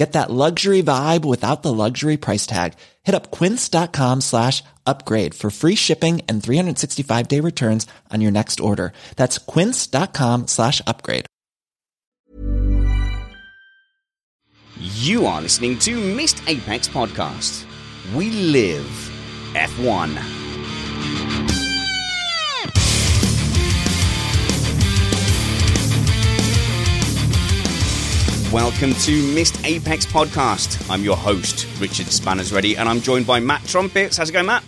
Get that luxury vibe without the luxury price tag. Hit up quince.com slash upgrade for free shipping and 365 day returns on your next order. That's quince.com slash upgrade. You are listening to Missed Apex Podcast. We live F1. Welcome to Missed Apex Podcast. I'm your host, Richard Spanners Ready, and I'm joined by Matt Trumpets. How's it going, Matt?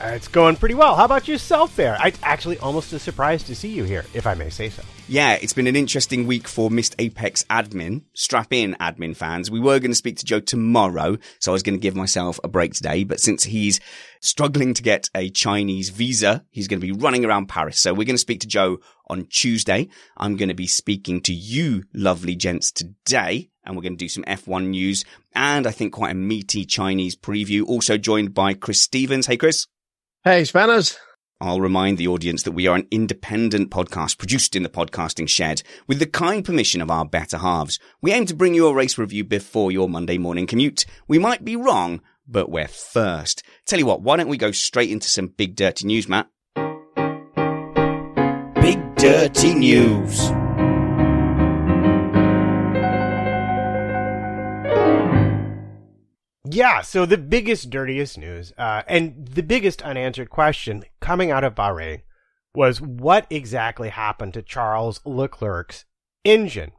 Uh, It's going pretty well. How about yourself there? I actually almost a surprise to see you here, if I may say so. Yeah, it's been an interesting week for Missed Apex admin. Strap in, admin fans. We were going to speak to Joe tomorrow, so I was going to give myself a break today. But since he's struggling to get a Chinese visa, he's going to be running around Paris. So we're going to speak to Joe on Tuesday. I'm going to be speaking to you, lovely gents, today. And we're going to do some F1 news and I think quite a meaty Chinese preview. Also joined by Chris Stevens. Hey, Chris. Hey, Spanners. I'll remind the audience that we are an independent podcast produced in the podcasting shed with the kind permission of our better halves. We aim to bring you a race review before your Monday morning commute. We might be wrong, but we're first. Tell you what, why don't we go straight into some big dirty news, Matt? Big dirty news. Yeah, so the biggest, dirtiest news, uh, and the biggest unanswered question coming out of Bahrain was what exactly happened to Charles Leclerc's engine?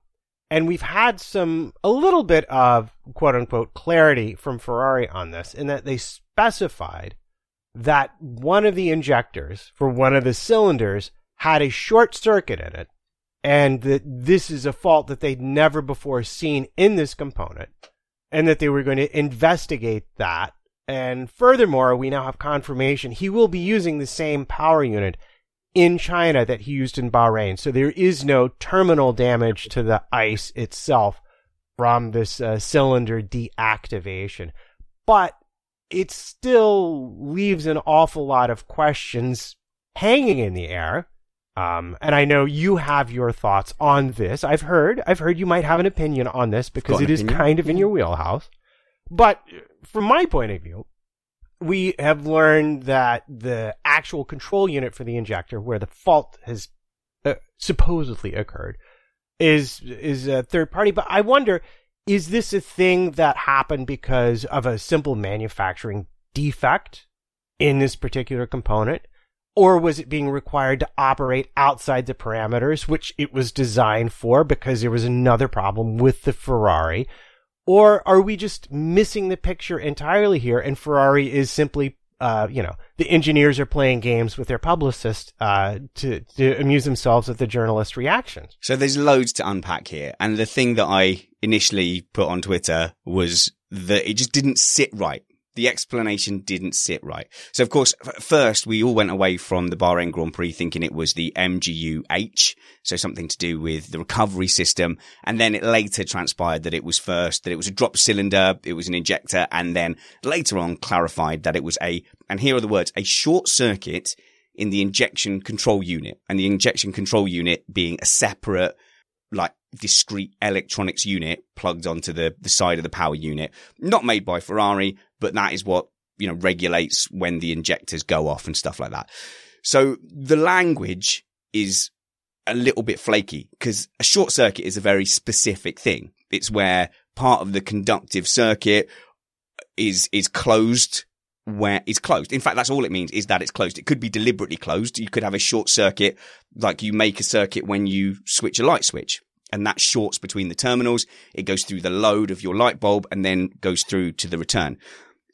And we've had some, a little bit of quote unquote clarity from Ferrari on this in that they specified that one of the injectors for one of the cylinders had a short circuit in it and that this is a fault that they'd never before seen in this component and that they were going to investigate that. And furthermore, we now have confirmation he will be using the same power unit in China that he used in Bahrain. So there is no terminal damage to the ICE itself from this uh, cylinder deactivation. But it still leaves an awful lot of questions hanging in the air. Um, and I know you have your thoughts on this. I've heard, I've heard you might have an opinion on this because it is opinion? kind of in your wheelhouse. But from my point of view, we have learned that the actual control unit for the injector, where the fault has uh, supposedly occurred, is is a third party. But I wonder, is this a thing that happened because of a simple manufacturing defect in this particular component? Or was it being required to operate outside the parameters, which it was designed for because there was another problem with the Ferrari? Or are we just missing the picture entirely here and Ferrari is simply, uh, you know, the engineers are playing games with their publicist, uh, to, to amuse themselves at the journalist reactions? So there's loads to unpack here. And the thing that I initially put on Twitter was that it just didn't sit right. The explanation didn't sit right. So of course, first we all went away from the Bahrain Grand Prix thinking it was the MGU-H, so something to do with the recovery system. And then it later transpired that it was first, that it was a drop cylinder, it was an injector, and then later on clarified that it was a, and here are the words, a short circuit in the injection control unit and the injection control unit being a separate like discrete electronics unit plugged onto the, the side of the power unit, not made by Ferrari, but that is what, you know, regulates when the injectors go off and stuff like that. So the language is a little bit flaky because a short circuit is a very specific thing. It's where part of the conductive circuit is, is closed where it's closed. In fact, that's all it means is that it's closed. It could be deliberately closed. You could have a short circuit, like you make a circuit when you switch a light switch and that shorts between the terminals. It goes through the load of your light bulb and then goes through to the return.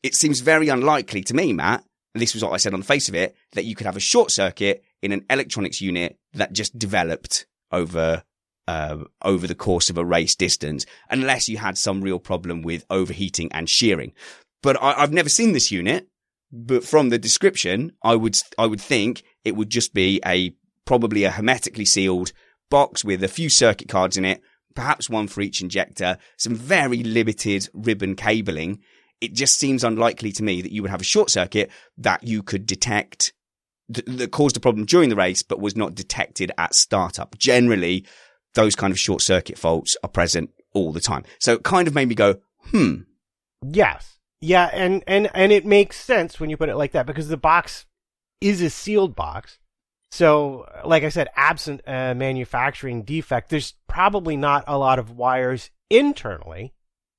It seems very unlikely to me, Matt, this was what I said on the face of it, that you could have a short circuit in an electronics unit that just developed over uh, over the course of a race distance, unless you had some real problem with overheating and shearing. But I, I've never seen this unit. But from the description, I would I would think it would just be a probably a hermetically sealed box with a few circuit cards in it, perhaps one for each injector, some very limited ribbon cabling. It just seems unlikely to me that you would have a short circuit that you could detect that caused a problem during the race, but was not detected at startup. Generally, those kind of short circuit faults are present all the time. So it kind of made me go, hmm. Yes. Yeah. And, and, and it makes sense when you put it like that because the box is a sealed box. So, like I said, absent a manufacturing defect, there's probably not a lot of wires internally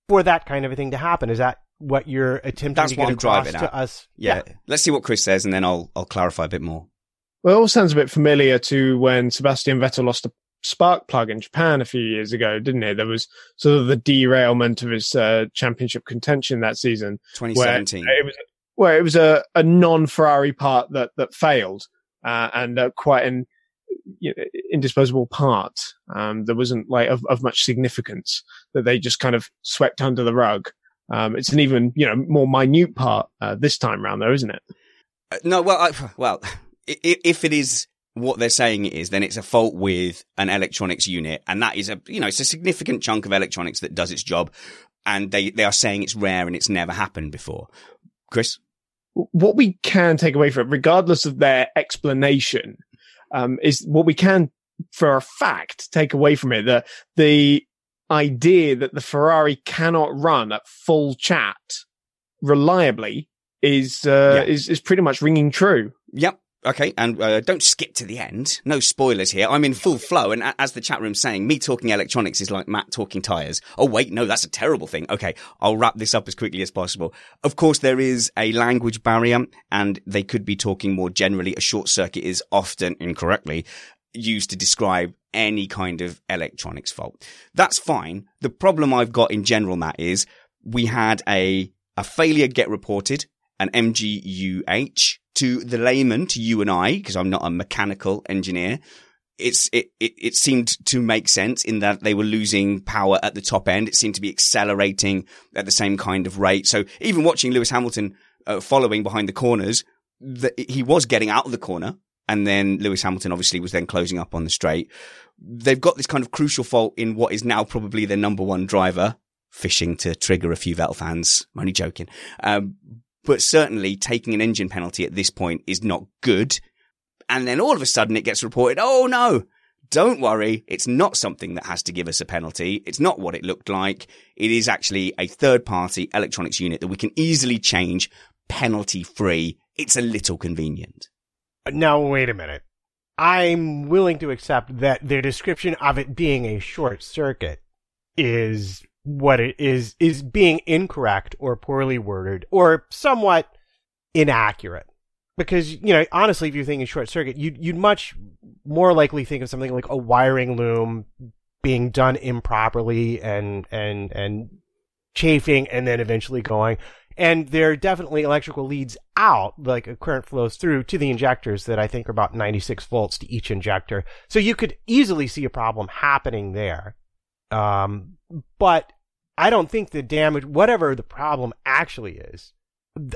for that kind of a thing to happen. Is that what you're attempting That's to what get I'm across to at. us? Yeah. Let's see what Chris says and then I'll, I'll clarify a bit more. Well, it all sounds a bit familiar to when Sebastian Vettel lost a spark plug in Japan a few years ago, didn't it? There was sort of the derailment of his uh, championship contention that season. Where 2017. it was, where it was a, a non-Ferrari part that, that failed, uh, and uh, quite an you know, indisposable part. Um, there wasn't like of, of much significance that they just kind of swept under the rug. Um, it's an even, you know, more minute part, uh, this time round though, isn't it? Uh, No, well, I, well, if it is what they're saying it is, then it's a fault with an electronics unit, and that is a you know it's a significant chunk of electronics that does its job, and they they are saying it's rare and it's never happened before. Chris, what we can take away from it, regardless of their explanation, um, is what we can, for a fact, take away from it that the idea that the Ferrari cannot run at full chat reliably is uh, Yeah. is is pretty much ringing true. Yep. Okay, and uh, don't skip to the end. No spoilers here. I'm in full flow, and as the chat room's saying, me talking electronics is like Matt talking tires. Oh wait, no, that's a terrible thing. Okay, I'll wrap this up as quickly as possible. Of course, there is a language barrier, and they could be talking more generally. A short circuit is often incorrectly used to describe any kind of electronics fault. That's fine. The problem I've got in general, Matt, is we had a a failure get reported, an MGUH to the layman, to you and I, because I'm not a mechanical engineer. It's, it, it, it seemed to make sense in that they were losing power at the top end. It seemed to be accelerating at the same kind of rate. So even watching Lewis Hamilton uh, following behind the corners, the, he was getting out of the corner. And then Lewis Hamilton obviously was then closing up on the straight. They've got this kind of crucial fault in what is now probably their number one driver, fishing to trigger a few Vettel fans. I'm only joking. Um, but certainly taking an engine penalty at this point is not good. And then all of a sudden it gets reported, oh no, don't worry. It's not something that has to give us a penalty. It's not what it looked like. It is actually a third party electronics unit that we can easily change penalty free. It's a little convenient. Now, wait a minute. I'm willing to accept that their description of it being a short circuit is what it is, is being incorrect or poorly worded or somewhat inaccurate. Because, you know, honestly, if you're thinking short circuit, you'd, you'd much more likely think of something like a wiring loom being done improperly and, and, and chafing and then eventually going. And there are definitely electrical leads out, like a current flows through to the injectors that I think are about 96 volts to each injector. So you could easily see a problem happening there. Um, but I don't think the damage, whatever the problem actually is,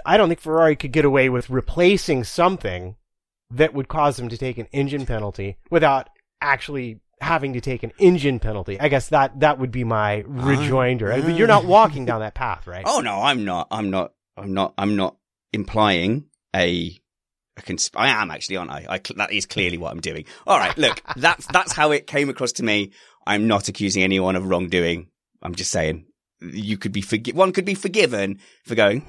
I don't think Ferrari could get away with replacing something that would cause them to take an engine penalty without actually having to take an engine penalty. I guess that that would be my rejoinder. Uh, You're not walking down that path, right? Oh no, I'm not. I'm not. I'm not. I'm not implying a. a consp- I am actually, aren't I? I cl- that is clearly what I'm doing. All right, look, that's that's how it came across to me. I'm not accusing anyone of wrongdoing. I'm just saying you could be forgi- one could be forgiven for going,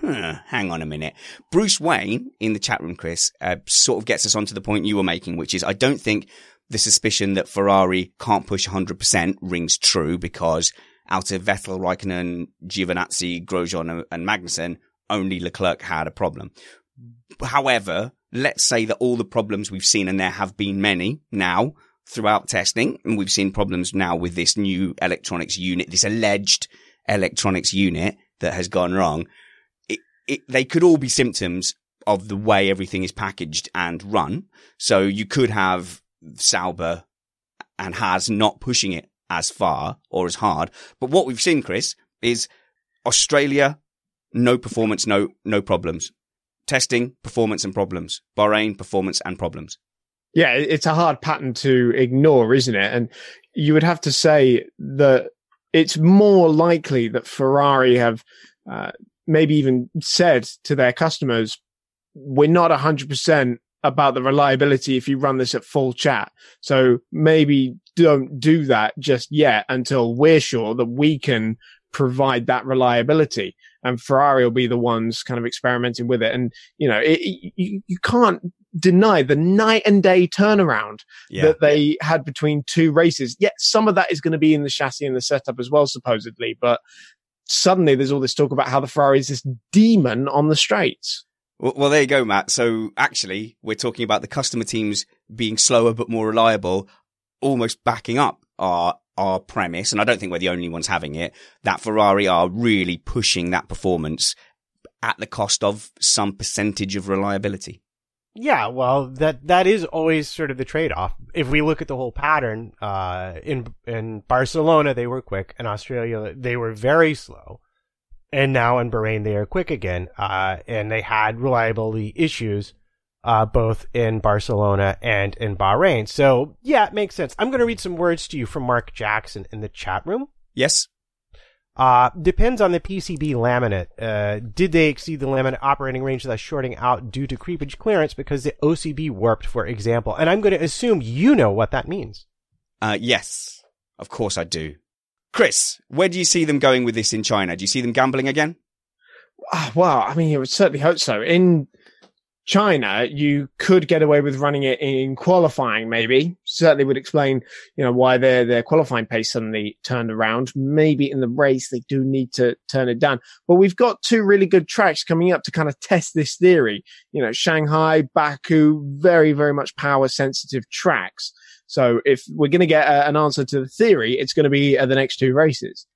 hang on a minute. Bruce Wayne in the chat room, Chris, uh, sort of gets us onto the point you were making, which is I don't think the suspicion that Ferrari can't push 100% rings true because out of Vettel, Raikkonen, Giovinazzi, Grosjean and Magnussen, only Leclerc had a problem. However, let's say that all the problems we've seen, and there have been many now throughout testing, and we've seen problems now with this new electronics unit, this alleged electronics unit that has gone wrong. It, it, they could all be symptoms of the way everything is packaged and run. So you could have Sauber and Haas not pushing it as far or as hard. But what we've seen, Chris, is Australia, no performance, no, no problems. Testing, performance and problems. Bahrain, performance and problems. Yeah, it's a hard pattern to ignore, isn't it? And you would have to say that it's more likely that Ferrari have uh, maybe even said to their customers, we're not 100% about the reliability if you run this at full chat. So maybe don't do that just yet until we're sure that we can provide that reliability. And Ferrari will be the ones kind of experimenting with it. And, you know, it, it, you, you can't deny the night and day turnaround yeah. that they had between two races. Yet some of that is going to be in the chassis and the setup as well, supposedly. But suddenly there's all this talk about how the Ferrari is this demon on the straights. Well, there you go, Matt. So actually, we're talking about the customer teams being slower but more reliable, almost backing up our our premise, and I don't think we're the only ones having it. That Ferrari are really pushing that performance at the cost of some percentage of reliability. Yeah, well, that that is always sort of the trade-off. If we look at the whole pattern, uh, in in Barcelona they were quick, in Australia they were very slow, and now in Bahrain they are quick again. Uh, and they had reliability issues, uh, both in Barcelona and in Bahrain. So yeah, it makes sense. I'm going to read some words to you from Mark Jackson in the chat room. Yes. Uh, depends on the PCB laminate. Uh, did they exceed the laminate operating range thus shorting out due to creepage clearance because the OCB warped, for example? And I'm going to assume you know what that means. Uh, yes. Of course I do. Chris, where do you see them going with this in China? Do you see them gambling again? Uh, well, I mean, you would certainly hope so. In China, you could get away with running it in qualifying, maybe. Certainly would explain, you know, why their, their qualifying pace suddenly turned around. Maybe in the race, they do need to turn it down. But we've got two really good tracks coming up to kind of test this theory. You know, Shanghai, Baku, very, very much power sensitive tracks. So if we're going to get a, an answer to the theory, it's going to be at the next two races.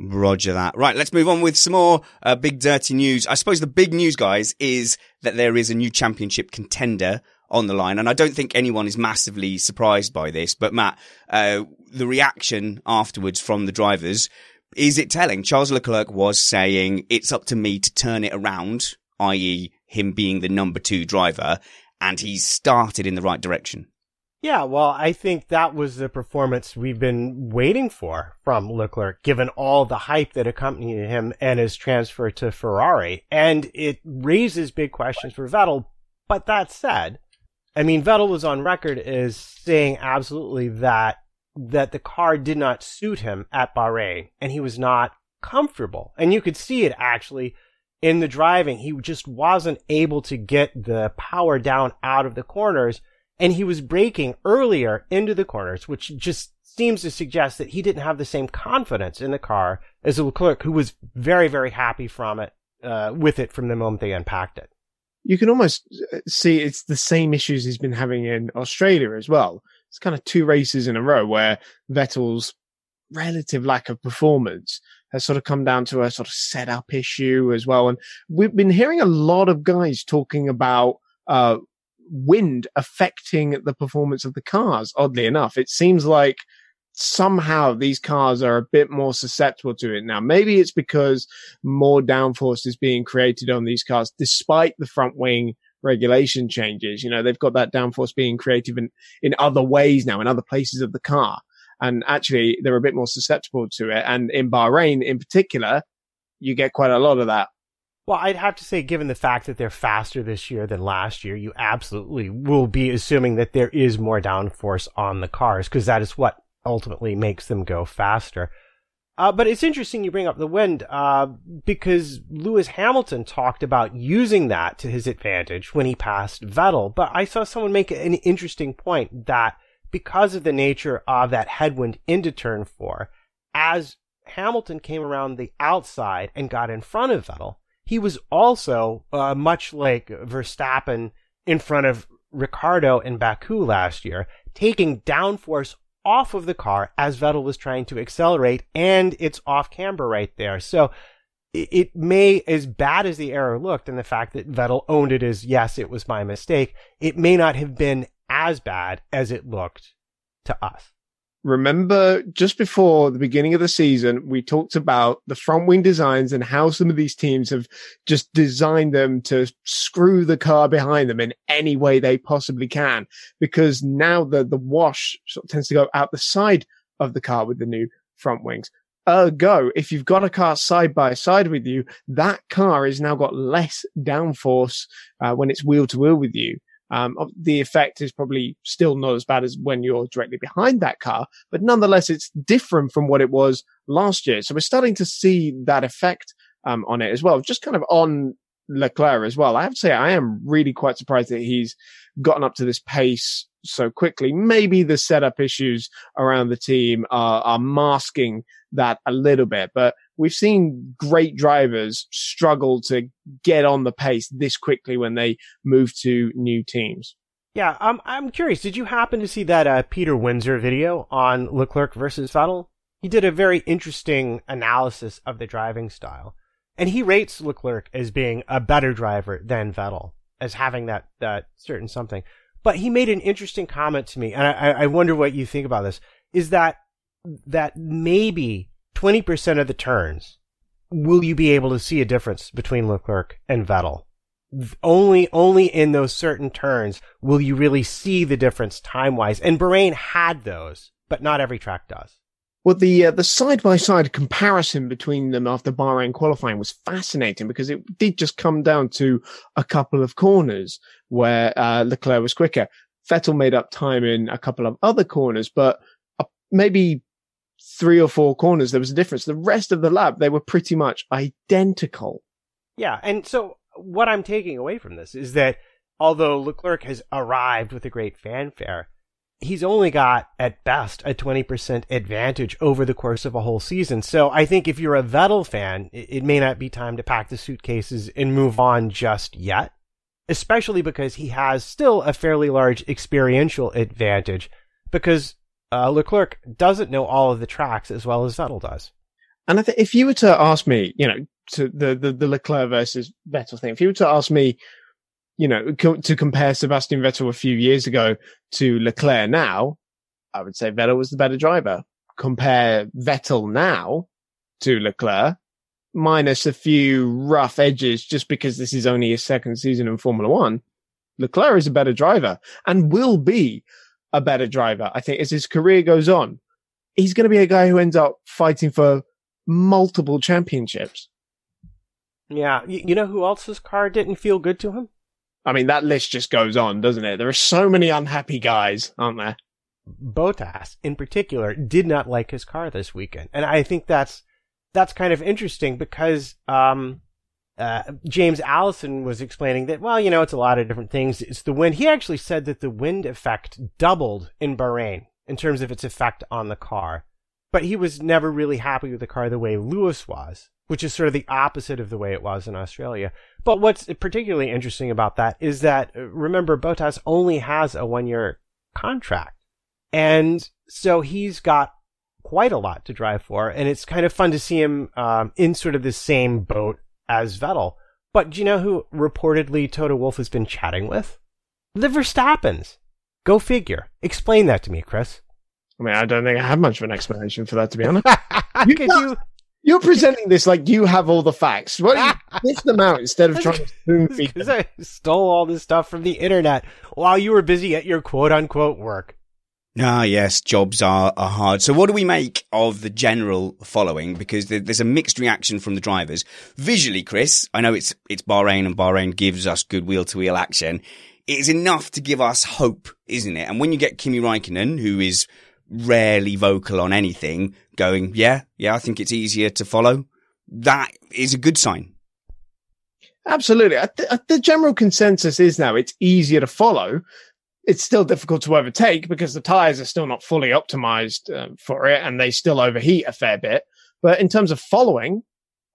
Roger that. Right, let's move on with some more uh, big dirty news. I suppose the big news, guys, is that there is a new championship contender on the line, and I don't think anyone is massively surprised by this. But Matt, uh, the reaction afterwards from the drivers is it telling? Charles Leclerc was saying it's up to me to turn it around, i.e., him being the number two driver, and he's started in the right direction. Yeah, well, I think that was the performance we've been waiting for from Leclerc, given all the hype that accompanied him and his transfer to Ferrari. And it raises big questions for Vettel. But that said, I mean, Vettel was on record as saying absolutely that, that the car did not suit him at Bahrain and he was not comfortable. And you could see it actually in the driving. He just wasn't able to get the power down out of the corners and he was braking earlier into the corners, which just seems to suggest that he didn't have the same confidence in the car as Leclerc, who was very, very happy from it, uh, with it from the moment they unpacked it. You can almost uh, see it's the same issues he's been having in Australia as well. It's kind of two races in a row where Vettel's relative lack of performance has sort of come down to a sort of setup issue as well. And we've been hearing a lot of guys talking about uh, wind affecting the performance of the cars. Oddly enough, it seems like somehow these cars are a bit more susceptible to it now. Maybe it's because more downforce is being created on these cars, despite the front wing regulation changes. You know, they've got that downforce being created in, in other ways now, in other places of the car. And actually, they're a bit more susceptible to it. And in Bahrain, in particular, you get quite a lot of that. Well, I'd have to say, given the fact that they're faster this year than last year, you absolutely will be assuming that there is more downforce on the cars because that is what ultimately makes them go faster. Uh, but it's interesting you bring up the wind uh, because Lewis Hamilton talked about using that to his advantage when he passed Vettel. But I saw someone make an interesting point that because of the nature of that headwind into turn four, as Hamilton came around the outside and got in front of Vettel, he was also uh, much like Verstappen in front of Ricciardo in Baku last year, taking downforce off of the car as Vettel was trying to accelerate, and it's off camber right there. So it may, as bad as the error looked, and the fact that Vettel owned it as, yes, it was my mistake, it may not have been as bad as it looked to us remember just before the beginning of the season, we talked about the front wing designs and how some of these teams have just designed them to screw the car behind them in any way they possibly can. Because now the, the wash sort of tends to go out the side of the car with the new front wings. Ergo, if you've got a car side by side with you, that car has now got less downforce uh, when it's wheel to wheel with you. Um, the effect is probably still not as bad as when you're directly behind that car, but nonetheless, it's different from what it was last year. So we're starting to see that effect um, on it as well. Just kind of on Leclerc as well. I have to say, I am really quite surprised that he's gotten up to this pace so quickly. Maybe the setup issues around the team are, are masking that a little bit, but we've seen great drivers struggle to get on the pace this quickly when they move to new teams. Yeah, um, I'm curious. Did you happen to see that uh, Peter Windsor video on Leclerc versus Vettel? He did a very interesting analysis of the driving style, and he rates Leclerc as being a better driver than Vettel, as having that that certain something. But he made an interesting comment to me, and I, I wonder what you think about this. Is that that maybe 20% of the turns, will you be able to see a difference between Leclerc and Vettel? Only, only in those certain turns will you really see the difference time wise. And Bahrain had those, but not every track does. Well, the uh, the side by side comparison between them after Bahrain qualifying was fascinating because it did just come down to a couple of corners where uh, Leclerc was quicker. Vettel made up time in a couple of other corners, but uh, maybe three or four corners, there was a difference. The rest of the lap, they were pretty much identical. Yeah. And so what I'm taking away from this is that although Leclerc has arrived with a great fanfare, he's only got at best a 20% advantage over the course of a whole season. So I think if you're a Vettel fan, it may not be time to pack the suitcases and move on just yet, especially because he has still a fairly large experiential advantage because uh, Leclerc doesn't know all of the tracks as well as Vettel does. And I think if you were to ask me, you know, to the, the, the Leclerc versus Vettel thing, if you were to ask me, you know, co- to compare Sebastian Vettel a few years ago to Leclerc now, I would say Vettel was the better driver. Compare Vettel now to Leclerc, minus a few rough edges, just because this is only his second season in Formula One. Leclerc is a better driver and will be a better driver. I think as his career goes on, he's going to be a guy who ends up fighting for multiple championships. Yeah. You know who else's car didn't feel good to him? I mean, that list just goes on, doesn't it? There are so many unhappy guys, aren't there? Bottas, in particular, did not like his car this weekend. And I think that's, that's kind of interesting because, um, uh, James Allison was explaining that, well, you know, it's a lot of different things. It's the wind. He actually said that the wind effect doubled in Bahrain in terms of its effect on the car. But he was never really happy with the car the way Lewis was, which is sort of the opposite of the way it was in Australia. But what's particularly interesting about that is that, uh, remember, Bottas only has a one year contract. And so he's got quite a lot to drive for. And it's kind of fun to see him um, in sort of the same boat as Vettel. But do you know who reportedly Toto Wolff has been chatting with? The Verstappens. Go figure. Explain that to me, Chris. I mean, I don't think I have much of an explanation for that, to be honest. You could got- you? You're presenting this like you have all the facts. Why don't you dish them out instead of trying to spoon feed Because them? I stole all this stuff from the internet while you were busy at your quote unquote work. Ah, yes, jobs are, are hard. So what do we make of the general following? Because there, there's a mixed reaction from the drivers. Visually, Chris, I know it's, it's Bahrain and Bahrain gives us good wheel to wheel action. It's enough to give us hope, isn't it? And when you get Kimi Raikkonen, who is rarely vocal on anything, going, yeah, yeah, I think it's easier to follow. That is a good sign. Absolutely. The general consensus is now it's easier to follow. It's still difficult to overtake because the tires are still not fully optimized um, for it and they still overheat a fair bit. But in terms of following,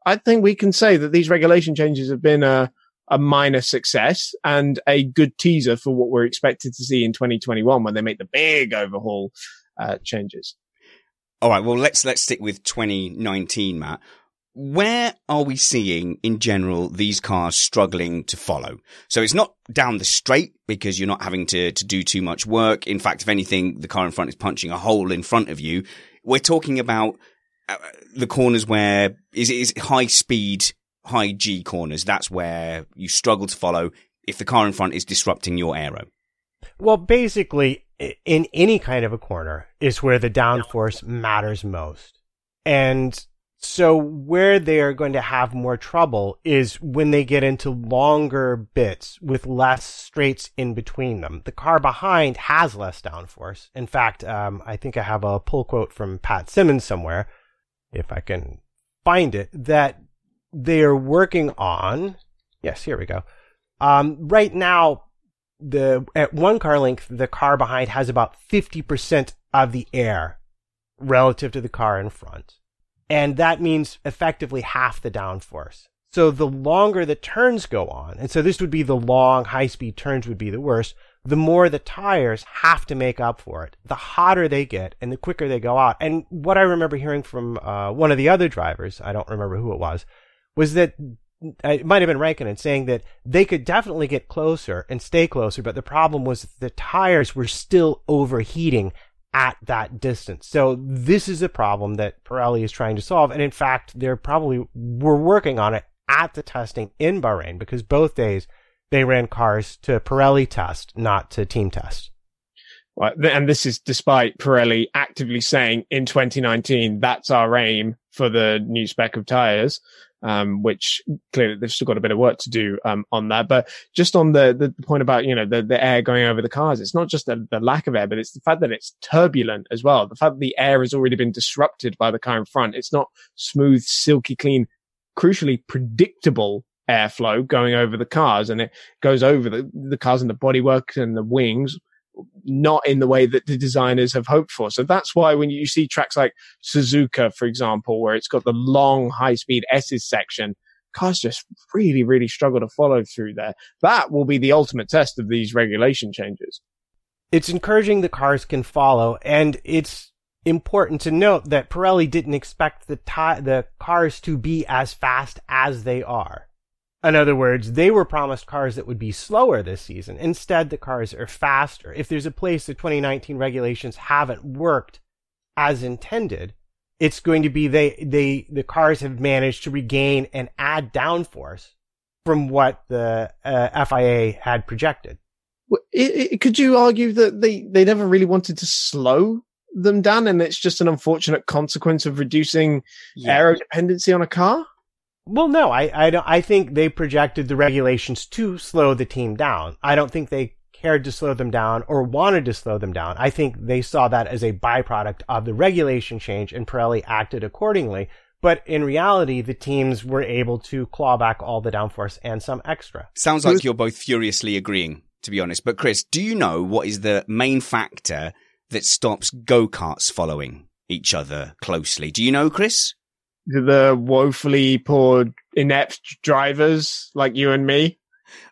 I think we can say that these regulation changes have been a, a minor success and a good teaser for what we're expected to see in 2021 when they make the big overhaul uh, changes. All right. Well, let's let's stick with 2019, Matt. Where are we seeing in general these cars struggling to follow? So it's not down the straight because you're not having to to do too much work. In fact, if anything, the car in front is punching a hole in front of you. We're talking about uh, the corners where is is high speed, high G corners. That's where you struggle to follow if the car in front is disrupting your aero. Well, basically, in any kind of a corner is where the downforce matters most. And so where they are going to have more trouble is when they get into longer bits with less straights in between them. The car behind has less downforce. In fact, um, I think I have a pull quote from Pat Symonds somewhere, if I can find it, that they are working on. Yes, here we go. Um, right now, the at one car length, the car behind has about 50% of the air relative to the car in front. And that means effectively half the downforce. So the longer the turns go on, and so this would be the long high speed turns would be the worst, the more the tires have to make up for it. The hotter they get and the quicker they go out. And what I remember hearing from uh, one of the other drivers, I don't remember who it was, was that uh, it might have been Raikkonen saying that they could definitely get closer and stay closer, but the problem was the tires were still overheating at that distance. So this is a problem that Pirelli is trying to solve, and in fact, they're probably were working on it at the testing in Bahrain because both days they ran cars to Pirelli test, not to team test. Right. And this is despite Pirelli actively saying in 2019, that's our aim for the new spec of tires. Um, which clearly they've still got a bit of work to do, um, on that. But just on the, the point about, you know, the, the air going over the cars, it's not just the, the lack of air, but it's the fact that it's turbulent as well. The fact that the air has already been disrupted by the car in front. It's not smooth, silky clean, crucially predictable airflow going over the cars and it goes over the, the cars and the bodywork and the wings not in the way that the designers have hoped for. So that's why when you see tracks like Suzuka, for example, where it's got the long high speed S's section, cars just really, really struggle to follow through there. That will be the ultimate test of these regulation changes. It's encouraging the cars can follow, and it's important to note that Pirelli didn't expect the ti- the cars to be as fast as they are. In other words, they were promised cars that would be slower this season. Instead, the cars are faster. If there's a place the 2019 regulations haven't worked as intended, it's going to be they they the cars have managed to regain and add downforce from what the uh, FIA had projected. It, it, could you argue that they, they never really wanted to slow them down and it's just an unfortunate consequence of reducing aero dependency on a car? Well, no, I, I don't, I think they projected the regulations to slow the team down. I don't think they cared to slow them down or wanted to slow them down. I think they saw that as a byproduct of the regulation change and Pirelli acted accordingly. But in reality, the teams were able to claw back all the downforce and some extra. Sounds like you're both furiously agreeing, to be honest. But Chris, do you know what is the main factor that stops go-karts following each other closely? Do you know, Chris? The woefully poor, inept drivers like you and me.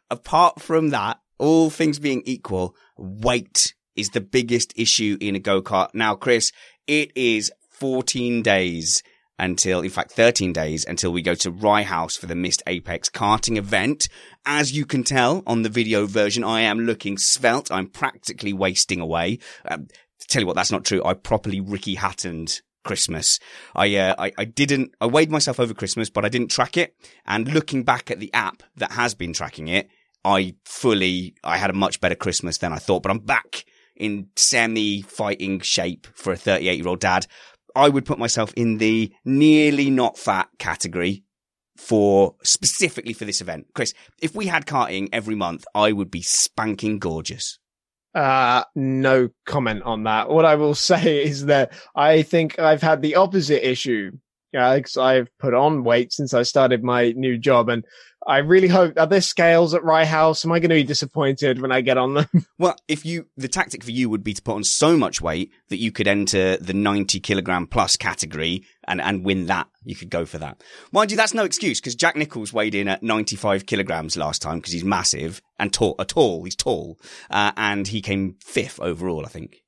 Apart from that, all things being equal, weight is the biggest issue in a go-kart. Now, Chris, it is 14 days until, in fact, 13 days until we go to Rye House for the Missed Apex karting event. As you can tell on the video version, I am looking svelte. I'm practically wasting away. Um, tell you what, that's not true. I properly Ricky Hattoned Christmas. I, uh, I, I didn't, I weighed myself over Christmas, but I didn't track it. And looking back at the app that has been tracking it, I fully, I had a much better Christmas than I thought, but I'm back in semi fighting shape for a 38 year old dad. I would put myself in the nearly not fat category for specifically for this event. Chris, if we had karting every month, I would be spanking gorgeous. Uh, no comment on that. What I will say is that I think I've had the opposite issue. Because I've put on weight since I started my new job and I really hope are there scales at Rye House? Am I going to be disappointed when I get on them? Well, if you, the tactic for you would be to put on so much weight that you could enter the 90 kilogram plus category and, and win that. You could go for that. Mind you, that's no excuse because Jack Nicholls weighed in at 95 kilograms last time because he's massive and tall, tall, he's tall. Uh, and he came fifth overall, I think.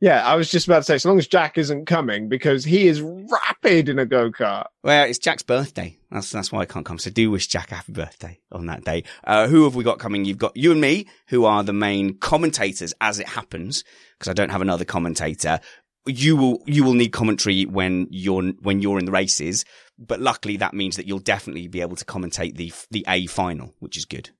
Yeah, I was just about to say, so long as Jack isn't coming, because he is rapid in a go kart. Well, it's Jack's birthday. That's that's why I can't come. So do wish Jack a happy birthday on that day. Uh, who have we got coming? You've got you and me, who are the main commentators as it happens, because I don't have another commentator. You will you will need commentary when you're when you're in the races, but luckily that means that you'll definitely be able to commentate the the A final, which is good.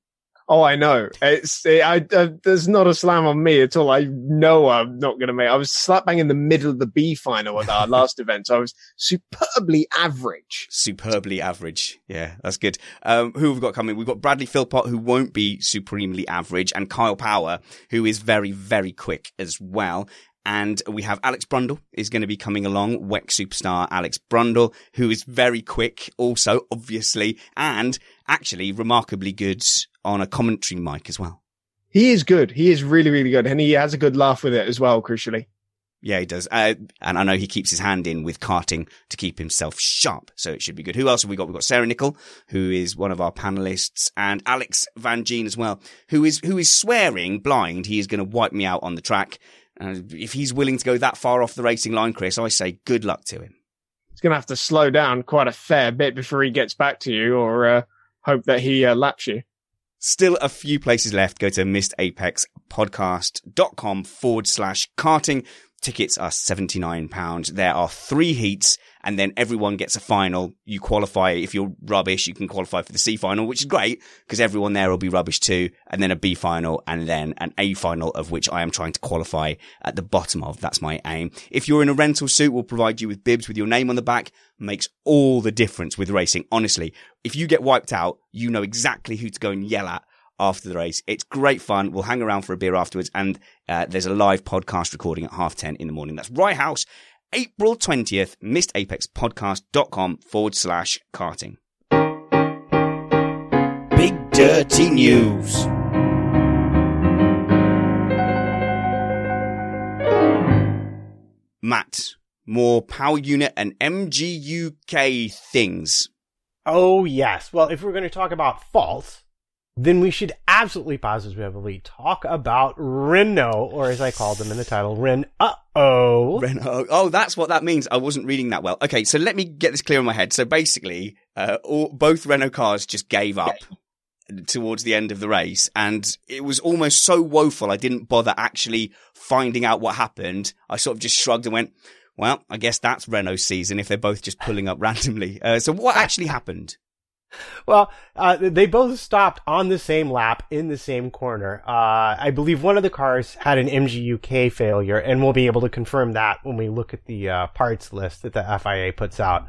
Oh, I know. It's it, I, uh, there's not a slam on me at all. I know I'm not going to make. I was slap bang in the middle of the B final at our last event. So I was superbly average. Superbly average. Yeah, that's good. Um, who have we got coming? We've got Bradley Philpott, who won't be supremely average, and Kyle Power, who is very, very quick as well. And we have Alex Brundle is going to be coming along, WEC superstar Alex Brundle, who is very quick also, obviously, and actually remarkably good on a commentary mic as well. He is good. He is really, really good. And he has a good laugh with it as well, crucially. Yeah, he does. Uh, and I know he keeps his hand in with karting to keep himself sharp. So it should be good. Who else have we got? We've got Sarah Nicol, who is one of our panelists, and Alex Van Gene as well, who is, who is swearing blind. He is going to wipe me out on the track. Uh, if he's willing to go that far off the racing line, Chris, I say good luck to him. He's going to have to slow down quite a fair bit before he gets back to you or, uh, hope that he uh, laps you. Still a few places left. Go to missedapexpodcast.com forward slash karting. Tickets are £79. There are three heats and then everyone gets a final. You qualify. If you're rubbish, you can qualify for the C final, which is great because everyone there will be rubbish too. And then a B final and then an A final of which I am trying to qualify at the bottom of. That's my aim. If you're in a rental suit, we'll provide you with bibs with your name on the back. Makes all the difference with racing. Honestly, if you get wiped out, you know exactly who to go and yell at after the race. It's great fun. We'll hang around for a beer afterwards, and uh, there's a live podcast recording at half ten in the morning. That's Rye House, April 20th, missedapexpodcast.com forward slash karting. Big Dirty News. Matt, more power unit and MGUK things. Oh, yes. Well, if we're going to talk about faults, then we should absolutely positively talk about Renault, or as I called them in the title, Ren uh oh. Renault. Oh, that's what that means. I wasn't reading that well. Okay, so let me get this clear in my head. So basically, uh, all, both Renault cars just gave up towards the end of the race, and it was almost so woeful. I didn't bother actually finding out what happened. I sort of just shrugged and went, "Well, I guess that's Renault season if they're both just pulling up randomly." Uh, so what actually happened? Well, uh, they both stopped on the same lap in the same corner. Uh, I believe one of the cars had an MGUK failure, and we'll be able to confirm that when we look at the uh, parts list that the FIA puts out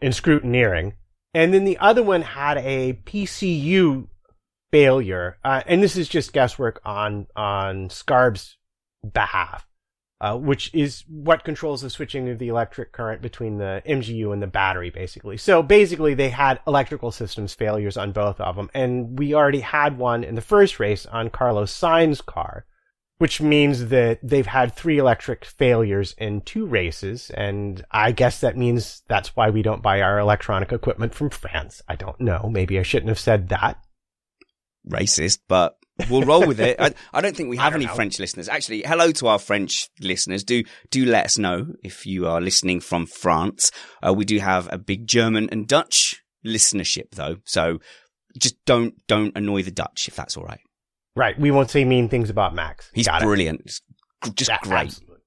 in scrutineering. And then the other one had a PCU failure, uh, and this is just guesswork on on Scarb's behalf uh, which is what controls the switching of the electric current between the MGU and the battery, basically. So basically, they had electrical systems failures on both of them, and we already had one in the first race on Carlos Sainz's car, which means that they've had three electric failures in two races, and I guess that means that's why we don't buy our electronic equipment from France. I don't know. Maybe I shouldn't have said that. Racist, but we'll roll with it. I, I, don't think we have any know. French listeners. Actually, hello to our French listeners. Do do let us know if you are listening from France. Uh, we do have a big German and Dutch listenership, though. So just don't don't annoy the Dutch if that's all right. Right. We won't say mean things about Max. He's Got brilliant. It. Just great. Absolutely.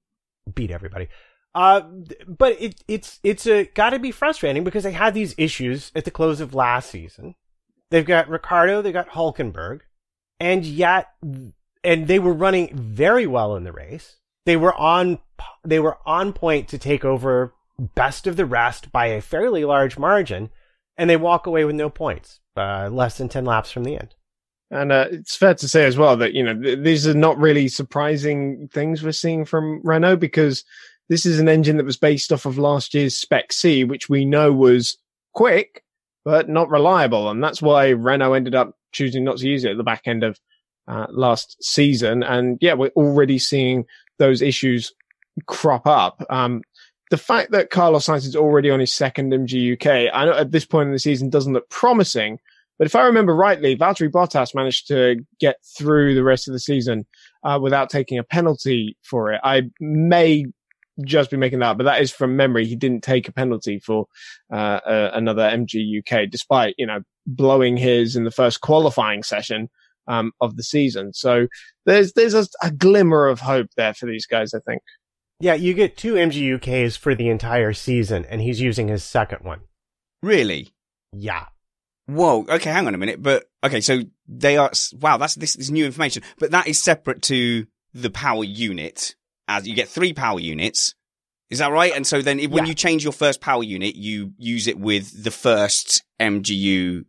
beat everybody. Uh, but it, it's it's a got to be frustrating because they had these issues at the close of last season. They've got Ricciardo, they got Hulkenberg, and yet, and they were running very well in the race. They were on they were on point to take over best of the rest by a fairly large margin, and they walk away with no points, uh, less than ten laps from the end. And uh, it's fair to say as well that you know th- these are not really surprising things we're seeing from Renault because this is an engine that was based off of last year's Spec C, which we know was quick but not reliable, and that's why Renault ended up choosing not to use it at the back end of uh, last season. And yeah, we're already seeing those issues crop up. Um, the fact that Carlos Sainz is already on his second MGUK, I know at this point in the season doesn't look promising, but if I remember rightly, Valtteri Bottas managed to get through the rest of the season uh, without taking a penalty for it. I may just be making that but that is from memory. He didn't take a penalty for uh, uh, another MGUK, despite you know blowing his in the first qualifying session um, of the season. So there's there's a, a, glimmer of hope there for these guys. I think. Yeah, you get two MGUKs for the entire season, and he's using his second one. Really? Yeah. Whoa. Okay, hang on a minute. But okay, so they are. Wow, that's this is new information. But that is separate to the power unit. As you get three power units, is that right? And so then when yeah. you change your first power unit, you use it with the first MGU.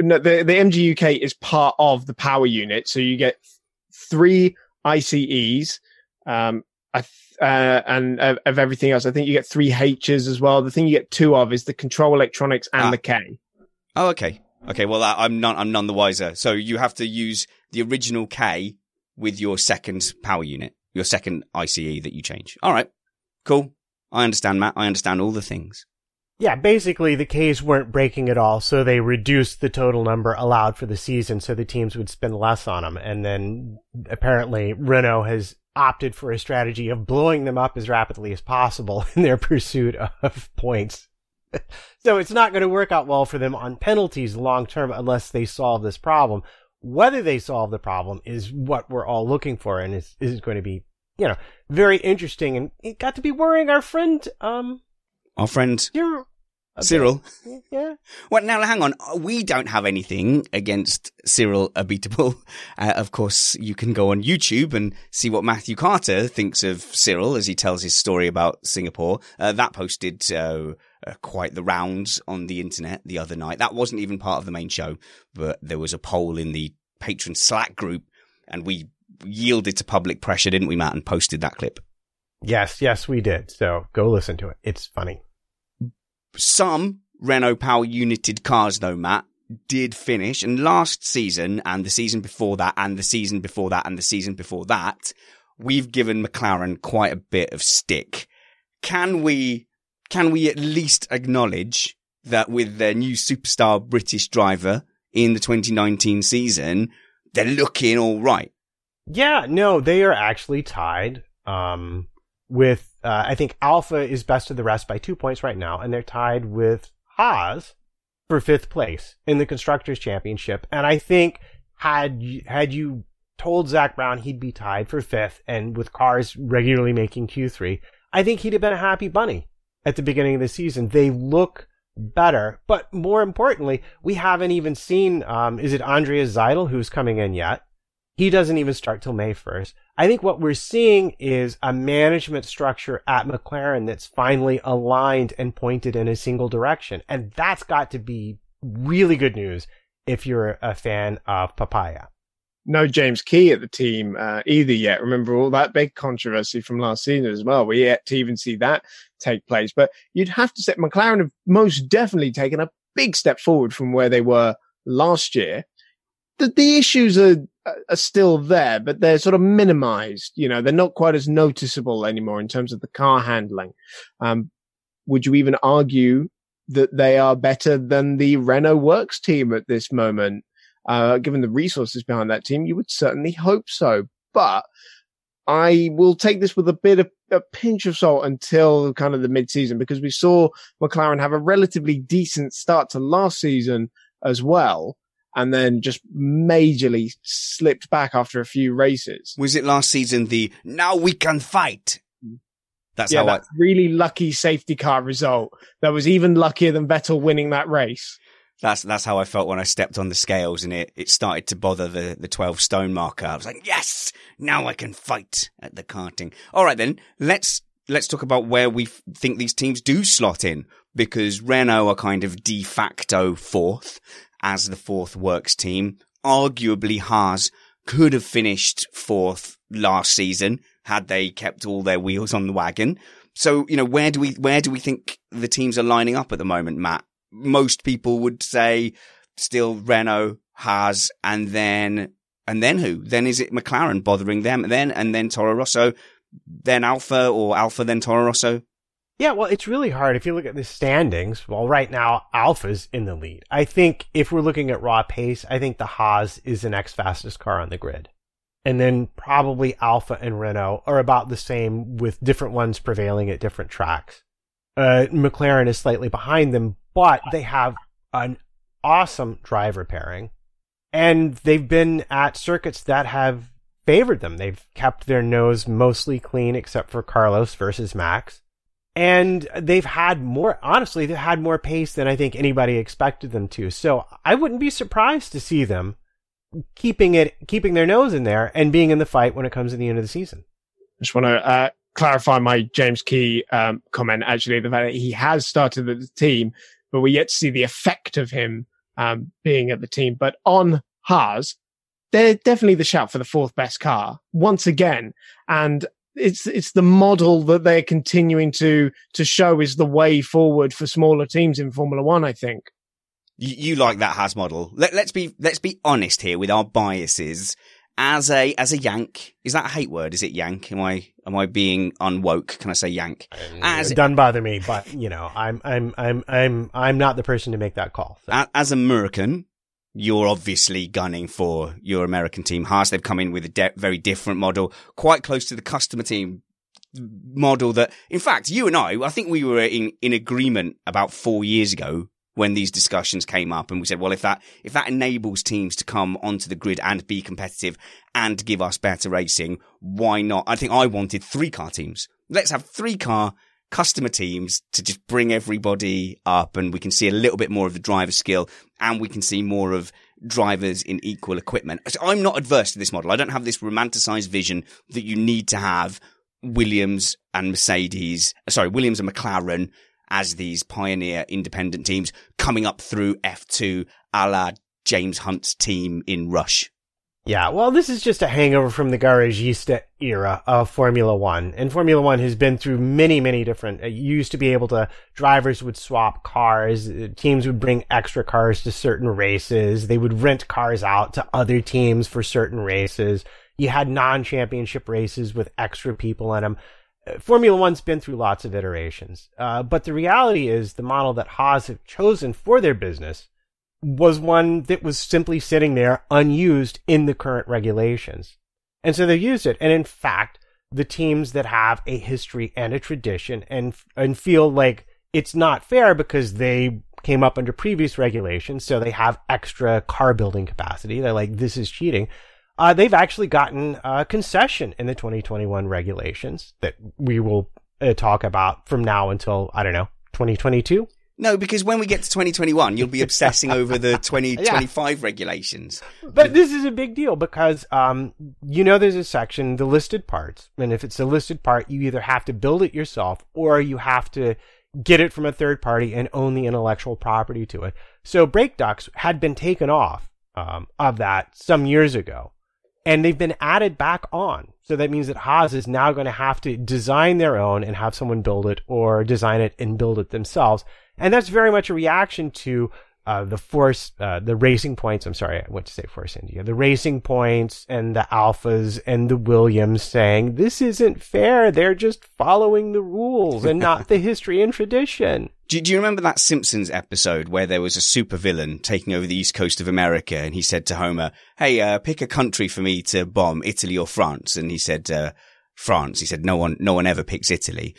No, the, the MGUK is part of the power unit. So you get three ICEs, um, uh, and uh, of everything else. I think you get three H's as well. The thing you get two of is the control electronics and ah. the K. Oh, okay. Okay. Well, I'm not, I'm none the wiser. So you have to use the original K with your second power unit, your second ICE that you change. All right. Cool. I understand, Matt. I understand all the things. Yeah, basically the Ks weren't breaking at all, so they reduced the total number allowed for the season so the teams would spend less on them. And then apparently Renault has opted for a strategy of blowing them up as rapidly as possible in their pursuit of points. so it's not going to work out well for them on penalties long term unless they solve this problem. Whether they solve the problem is what we're all looking for and is, is going to be you know, very interesting. And it got to be worrying our friend, um, our friend Cyril. Cyril. Yeah. Well, now hang on. We don't have anything against Cyril Abiteboul. Uh, of course, you can go on YouTube and see what Matthew Carter thinks of Cyril as he tells his story about Singapore. Uh, that posted uh, uh, quite the rounds on the internet the other night. That wasn't even part of the main show, but there was a poll in the patron Slack group, and we yielded to public pressure, didn't we, Matt, and posted that clip? Yes, yes, we did. So go listen to it. It's funny. Some Renault power united cars, though, Matt, did finish. And last season, and the season before that, and the season before that, and the season before that, we've given McLaren quite a bit of stick. Can we, can we at least acknowledge that with their new superstar British driver in the 2019 season, they're looking all right? Yeah, no, they are actually tied. Um, with uh, I think Alfa is best of the rest by two points right now, and they're tied with Haas for fifth place in the constructors championship. And I think had had you told Zak Brown he'd be tied for fifth, and with cars regularly making Q three, I think he'd have been a happy bunny at the beginning of the season. They look better, but more importantly, we haven't even seen. Um, is it Andreas Seidl who's coming in yet? He doesn't even start till May 1st. I think what we're seeing is a management structure at McLaren that's finally aligned and pointed in a single direction. And that's got to be really good news if you're a fan of Papaya. No James Key at the team uh, either yet. Remember all that big controversy from last season as well. We yet to even see that take place. But you'd have to say McLaren have most definitely taken a big step forward from where they were last year the, the issues are are still there, but they're sort of minimized. You know, they're not quite as noticeable anymore in terms of the car handling. Um, would you even argue that they are better than the Renault Works team at this moment? Uh, given the resources behind that team, you would certainly hope so. But I will take this with a bit of a pinch of salt until kind of the mid-season because we saw McLaren have a relatively decent start to last season as well and then just majorly slipped back after a few races. Was it last season the now we can fight? That's yeah, how that really lucky safety car result. That was even luckier than Vettel winning that race. That's that's how I felt when I stepped on the scales and it, it started to bother the, the 12 stone marker. I was like, yes, now I can fight at the karting. All right, then let's, let's talk about where we f- think these teams do slot in because Renault are kind of de facto fourth as the fourth works team. Arguably Haas could have finished fourth last season had they kept all their wheels on the wagon. So, you know, where do we, where do we think the teams are lining up at the moment, Matt? Most people would say still Renault, Haas, and then, and then who? Then is it McLaren bothering them then, and then Toro Rosso, then Alfa or Alfa, then Toro Rosso? Yeah, well, it's really hard if you look at the standings. Well, right now, Alfa's in the lead. I think if we're looking at raw pace, I think the Haas is the next fastest car on the grid. And then probably Alfa and Renault are about the same with different ones prevailing at different tracks. Uh, McLaren is slightly behind them, but they have an awesome driver pairing and they've been at circuits that have favored them. They've kept their nose mostly clean except for Carlos versus Max. And they've had more, honestly, they've had more pace than I think anybody expected them to. So I wouldn't be surprised to see them keeping it, keeping their nose in there and being in the fight when it comes to the end of the season. I just want to uh, clarify my James Key um, comment. Actually, the fact that he has started the team, but we yet see the effect of him um, being at the team. But on Haas, they're definitely the shout for the fourth best car once again, and it's it's the model that they're continuing to to show is the way forward for smaller teams in Formula One. I think. You, you like that Haas model? Let, let's be let's be honest here with our biases as a as a Yank, is that a hate word? Is it Yank? Am I am I being unwoke? Can I say Yank? Uh, as it doesn't bother me, but you know, I'm I'm I'm I'm I'm not the person to make that call. So. As American, you're obviously gunning for your American team. Haas, they've come in with a de- very different model, quite close to the customer team model that, in fact, you and I, I think we were in, in agreement about four years ago when these discussions came up and we said, well, if that, if that enables teams to come onto the grid and be competitive and give us better racing, why not? I think I wanted three car teams. Let's have three car customer teams to just bring everybody up and we can see a little bit more of the driver skill and we can see more of drivers in equal equipment. So I'm not adverse to this model. I don't have this romanticized vision that you need to have Williams and Mercedes, sorry, Williams and McLaren as these pioneer independent teams coming up through F2 a la James Hunt's team in Rush. Yeah, well, this is just a hangover from the Garagiste era of Formula One. And Formula One has been through many, many different, uh, you used to be able to, drivers would swap cars, uh, teams would bring extra cars to certain races, they would rent cars out to other teams for certain races. You had non-championship races with extra people in them. Formula One's been through lots of iterations, uh, but the reality is the model that Haas have chosen for their business was one that was simply sitting there unused in the current regulations. And so they used it. And in fact, the teams that have a history and a tradition and, and feel like it's not fair because they came up under previous regulations. So they have extra car building capacity. They're like, this is cheating uh, they've actually gotten a concession in the 2021 regulations that we will uh, talk about from now until, I don't know, 2022. No, because when we get to 2021, you'll be obsessing over the 2025 yeah. regulations. But this is a big deal because, um, you know, there's a section, the listed parts. And if it's a listed part, you either have to build it yourself or you have to get it from a third party and own the intellectual property to it. So brake ducts had been taken off, um, of that some years ago and they've been added back on. So that means that Haas is now going to have to design their own and have someone build it or design it and build it themselves. And that's very much a reaction to uh, the force, uh, the racing points. I'm sorry, I went to say Force India. The racing points and the Alfas and the Williams saying this isn't fair. They're just following the rules and not the history and tradition. Do, do, you remember that Simpsons episode where there was a supervillain taking over the east coast of America and he said to Homer, Hey, uh, pick a country for me to bomb, Italy or France? And he said, uh, France. He said, no one, no one ever picks Italy.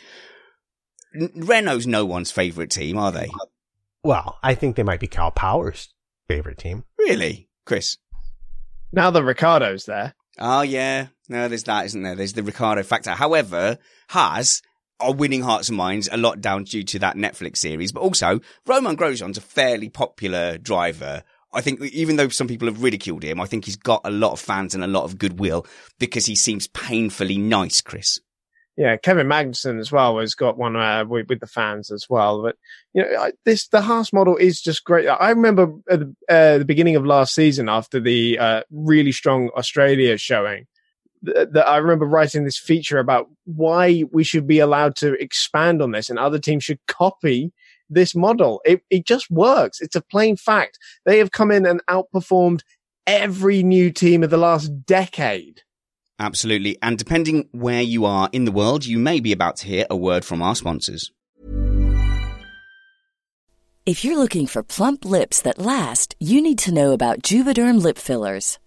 Renault's no one's favorite team, are they? Well, I think they might be Cal Power's favorite team. Really? Chris? Now the Ricciardo's there. Oh, yeah. No, there's that, isn't there? There's the Ricardo factor. However, Haas are winning hearts and minds a lot down due to that Netflix series, but also Romain Grosjean's a fairly popular driver. I think even though some people have ridiculed him, I think he's got a lot of fans and a lot of goodwill because he seems painfully nice, Chris. Yeah, Kevin Magnussen as well has got one uh, with, with, the fans as well. But you know, this the Haas model is just great. I remember at the, uh, the beginning of last season after the uh, really strong Australia showing that I remember writing this feature about why we should be allowed to expand on this and other teams should copy this model. It, it just works. It's a plain fact. They have come in and outperformed every new team of the last decade. Absolutely. And depending where you are in the world, you may be about to hear a word from our sponsors. If you're looking for plump lips that last, you need to know about Juvederm lip fillers.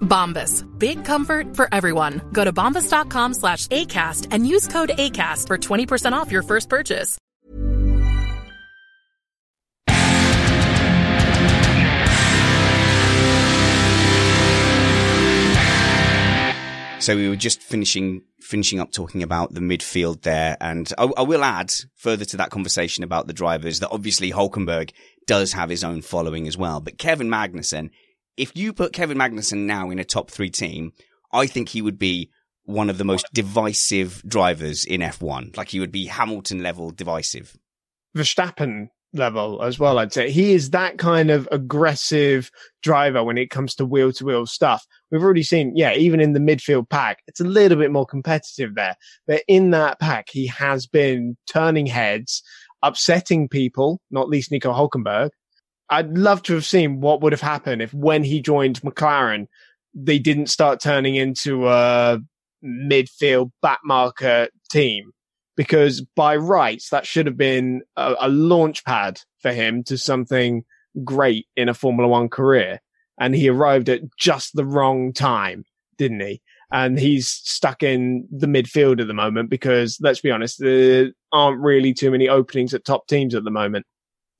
Bombas. Big comfort for everyone. Go to bombas.com slash ACAST and use code ACAST for 20% off your first purchase. So we were just finishing finishing up talking about the midfield there, and I, I will add further to that conversation about the drivers that obviously Hulkenberg does have his own following as well, but Kevin Magnussen if you put Kevin Magnussen now in a top three team, I think he would be one of the most divisive drivers in F1. Like he would be Hamilton level divisive. Verstappen level as well, I'd say. He is that kind of aggressive driver when it comes to wheel to wheel stuff. We've already seen, yeah, even in the midfield pack, it's a little bit more competitive there. But in that pack, he has been turning heads, upsetting people, not least Nico Hulkenberg, I'd love to have seen what would have happened if when he joined McLaren, they didn't start turning into a midfield backmarker team. Because by rights, that should have been a, a launch pad for him to something great in a Formula One career. And he arrived at just the wrong time, didn't he? And he's stuck in the midfield at the moment because let's be honest, there aren't really too many openings at top teams at the moment.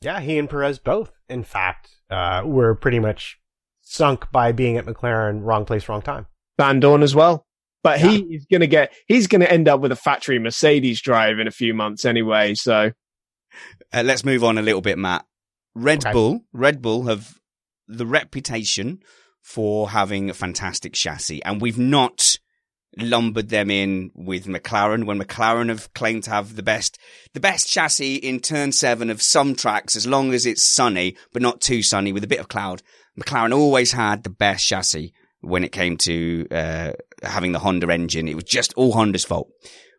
Yeah, he and Perez both, in fact, uh, were pretty much sunk by being at McLaren, wrong place, wrong time. Vandoorne as well. But yeah. he's going to get, he's going to end up with a factory Mercedes drive in a few months anyway. So uh, let's move on a little bit, Matt. Red okay. Bull, Red Bull have the reputation for having a fantastic chassis, and we've not lumbered them in with McLaren when McLaren have claimed to have the best, the best chassis in turn seven of some tracks as long as it's sunny, but not too sunny with a bit of cloud. McLaren always had the best chassis when it came to uh, having the Honda engine. It was just all Honda's fault.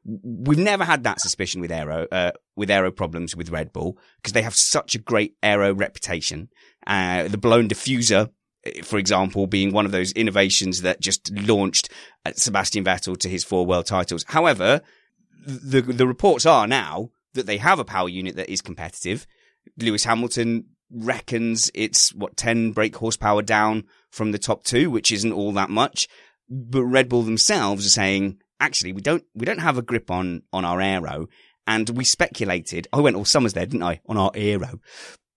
We've never had that suspicion with aero, uh, with aero problems with Red Bull because they have such a great aero reputation. Uh, the blown diffuser, for example, being one of those innovations that just launched uh, Sebastian Vettel to his four world titles. However, the the reports are now that they have a power unit that is competitive. Lewis Hamilton reckons it's what 10 brake horsepower down from the top two, which isn't all that much. But Red Bull themselves are saying, actually, we don't, we don't have a grip on, on our aero. And we speculated, I went all summers there, didn't I? On our aero.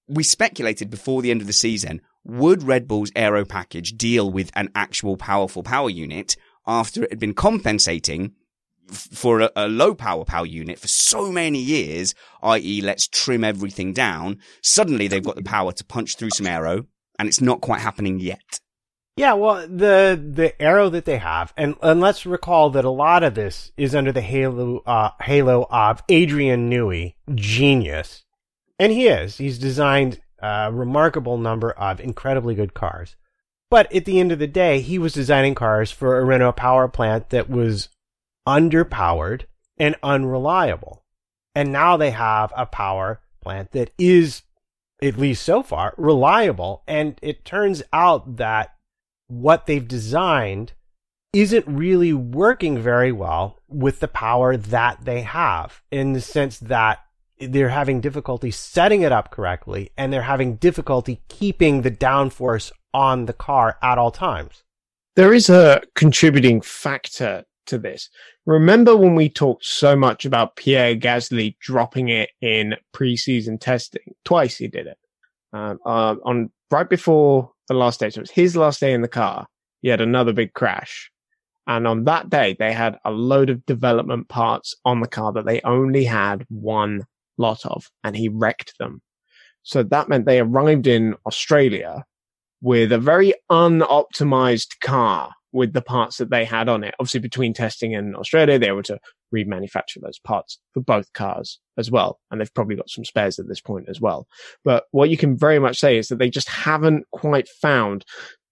We speculated before the end of the season, would Red Bull's aero package deal with an actual powerful power unit after it had been compensating for a, a, low power power unit for so many years, i.e., let's trim everything down. Suddenly they've got the power to punch through some aero, and it's not quite happening yet. Yeah, well, the the aero that they have, and and let's recall that a lot of this is under the halo uh, halo of Adrian Newey, genius, and he is. He's designed a remarkable number of incredibly good cars. But at the end of the day, he was designing cars for a Renault power plant that was underpowered and unreliable. And now they have a power plant that is, at least so far, reliable. And it turns out that what they've designed isn't really working very well with the power that they have in the sense that they're having difficulty setting it up correctly and they're having difficulty keeping the downforce on the car at all times. There is a contributing factor to this. Remember when we talked so much about Pierre Gasly dropping it in preseason testing? Twice he did it. Um, uh, on right before the last day, so it was his last day in the car. He had another big crash, and on that day they had a load of development parts on the car that they only had one lot of, and he wrecked them. So that meant they arrived in Australia with a very unoptimized car with the parts that they had on it. Obviously, between testing in Australia, they were to remanufacture those parts for both cars as well. And they've probably got some spares at this point as well. But what you can very much say is that they just haven't quite found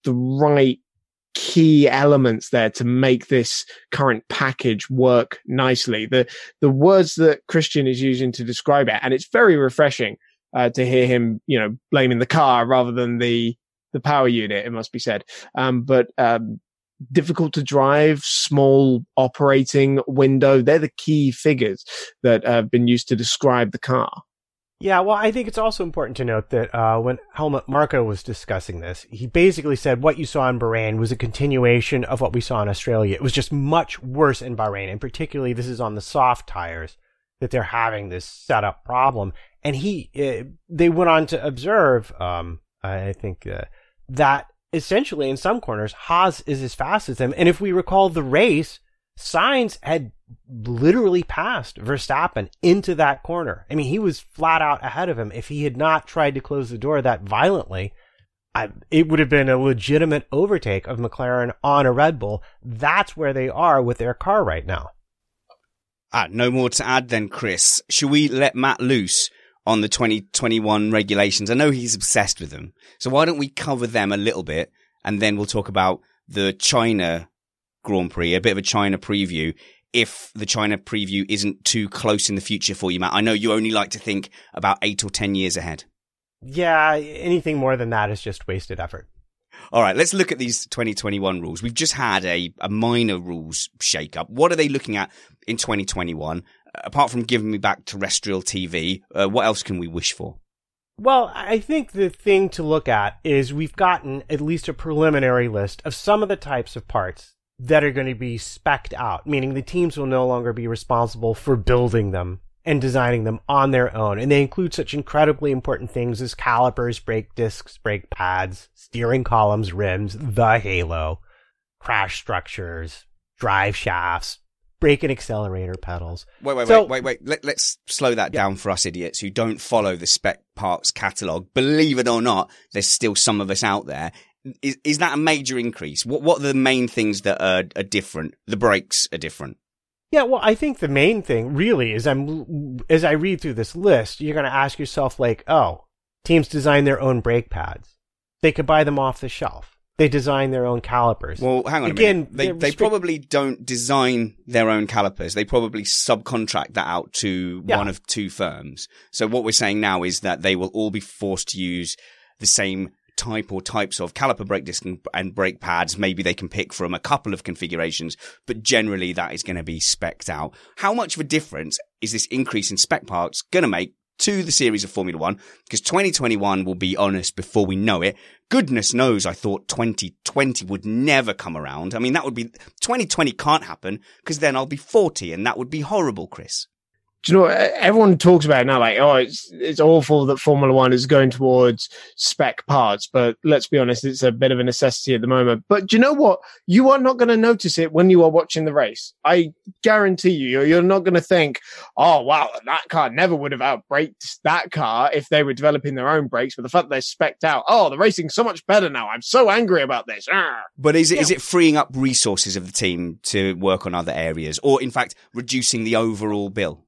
the right key elements there to make this current package work nicely. The, the words that Christian is using to describe it, and it's very refreshing. Uh, to hear him, you know, blaming the car rather than the the power unit, it must be said. Um, but um, difficult to drive, small operating window. They're the key figures that have been used to describe the car. Yeah, well, I think it's also important to note that uh, when Helmut Marko was discussing this, he basically said what you saw in Bahrain was a continuation of what we saw in Australia. It was just much worse in Bahrain, and particularly this is on the soft tires that they're having this setup problem. And he, uh, they went on to observe, um, I think, uh, that essentially in some corners, Haas is as fast as them. And if we recall the race, Sainz had literally passed Verstappen into that corner. I mean, he was flat out ahead of him. If he had not tried to close the door that violently, I, it would have been a legitimate overtake of McLaren on a Red Bull. That's where they are with their car right now. Ah, no more to add then, Chris. Should we let Matt loose on the 2021 regulations. I know he's obsessed with them. So why don't we cover them a little bit and then we'll talk about the China Grand Prix, a bit of a China preview. If the China preview isn't too close in the future for you, Matt, I know you only like to think about eight or 10 years ahead. Yeah, anything more than that is just wasted effort. All right, let's look at these 2021 rules. We've just had a, a minor rules shake up. What are they looking at in 2021? apart from giving me back terrestrial TV, uh, what else can we wish for? Well, I think the thing to look at is we've gotten at least a preliminary list of some of the types of parts that are going to be specced out, meaning the teams will no longer be responsible for building them and designing them on their own. And they include such incredibly important things as calipers, brake discs, brake pads, steering columns, rims, the halo, crash structures, drive shafts, brake and accelerator pedals. Wait, wait, so, wait, wait, wait. Let, us slow that yeah. down for us idiots who don't follow the spec parts catalog. Believe it or not, there's still some of us out there. Is, is that a major increase? What, what are the main things that are, are different? The brakes are different. Yeah, well, I think the main thing really is I'm as I read through this list, you're going to ask yourself like, oh, teams design their own brake pads. They could buy them off the shelf. they design their own calipers. Well, hang on Again, a minute. They, they probably don't design their own calipers. They probably subcontract that out to Yeah. one of two firms. So what we're saying now is that they will all be forced to use the same type or types of caliper brake disc and, and brake pads. Maybe they can pick from a couple of configurations, but generally that is going to be specced out. How much of a difference is this increase in spec parts going to make to the series of Formula One? Because 2021 will be honest before we know it. Goodness knows I thought 2020 would never come around. I mean, that would be, 2020 can't happen because then I'll be 40 and that would be horrible, Chris. Do you know what? everyone talks about it now like oh it's it's awful that formula one is going towards spec parts but let's be honest it's a bit of a necessity at the moment but do you know what you are not going to notice it when you are watching the race i guarantee you you're, you're not going to think oh wow that car never would have outbraked that car if they were developing their own brakes but the fact they're specced out oh the racing's so much better now i'm so angry about this Ah. But is it, is it freeing up resources of the team to work on other areas or in fact reducing the overall bill?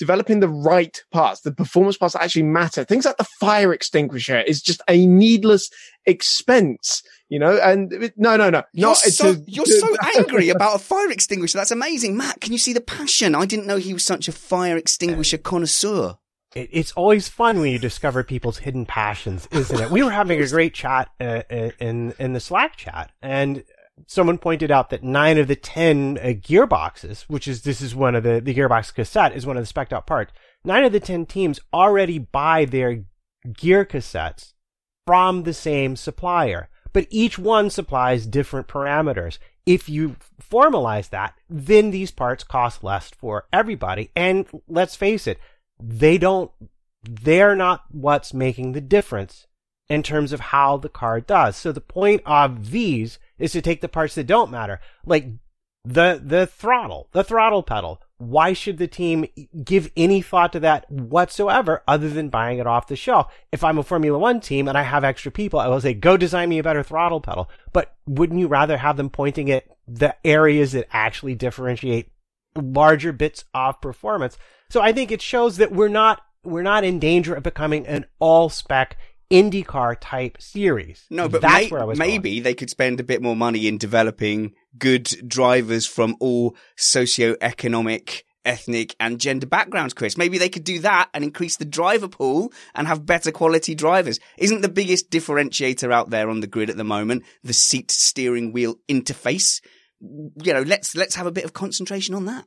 Developing the right parts, the performance parts that actually matter. Things like the fire extinguisher is just a needless expense, you know. And it- no, no, no, You're not so, to- you're so angry about a fire extinguisher. That's amazing. Matt, can you see the passion? I didn't know he was such a fire extinguisher connoisseur. It, it's always fun when you discover people's hidden passions, isn't it? We were having a great chat uh, uh, in in the Slack chat, and someone pointed out that nine of the ten uh, gearboxes, which is this is one of the the gearbox cassette is one of the spec'd out parts. Nine of the ten teams already buy their gear cassettes from the same supplier, but each one supplies different parameters. If you formalize that, then these parts cost less for everybody. And let's face it, they don't, they're not what's making the difference in terms of how the car does. So the point of these is to take the parts that don't matter, like the, the throttle, the throttle pedal. Why should the team give any thought to that whatsoever other than buying it off the shelf? If I'm a Formula One team and I have extra people, I will say, go design me a better throttle pedal. But wouldn't you rather have them pointing at the areas that actually differentiate larger bits of performance? So I think it shows that we're not, we're not in danger of becoming an all spec IndyCar type series. No, but that's may- where I was going. maybe they could spend a bit more money in developing good drivers from all socio-economic, ethnic and gender backgrounds, Chris. Maybe they could do that and increase the driver pool and have better quality drivers. Isn't the biggest differentiator out there on the grid at the moment the seat steering wheel interface? You know, let's, let's have a bit of concentration on that.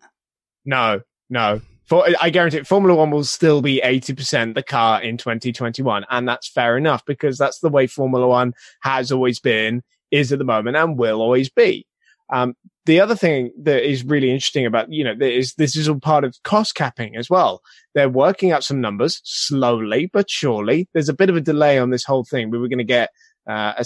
No, no. For, I guarantee it, Formula One will still be 80% the car in 2021. And that's fair enough because that's the way Formula One has always been, is at the moment, and will always be. Um, the other thing that is really interesting about, you know, is this is all part of cost capping as well. They're working out some numbers slowly, but surely. There's a bit of a delay on this whole thing. We were going to get, uh, a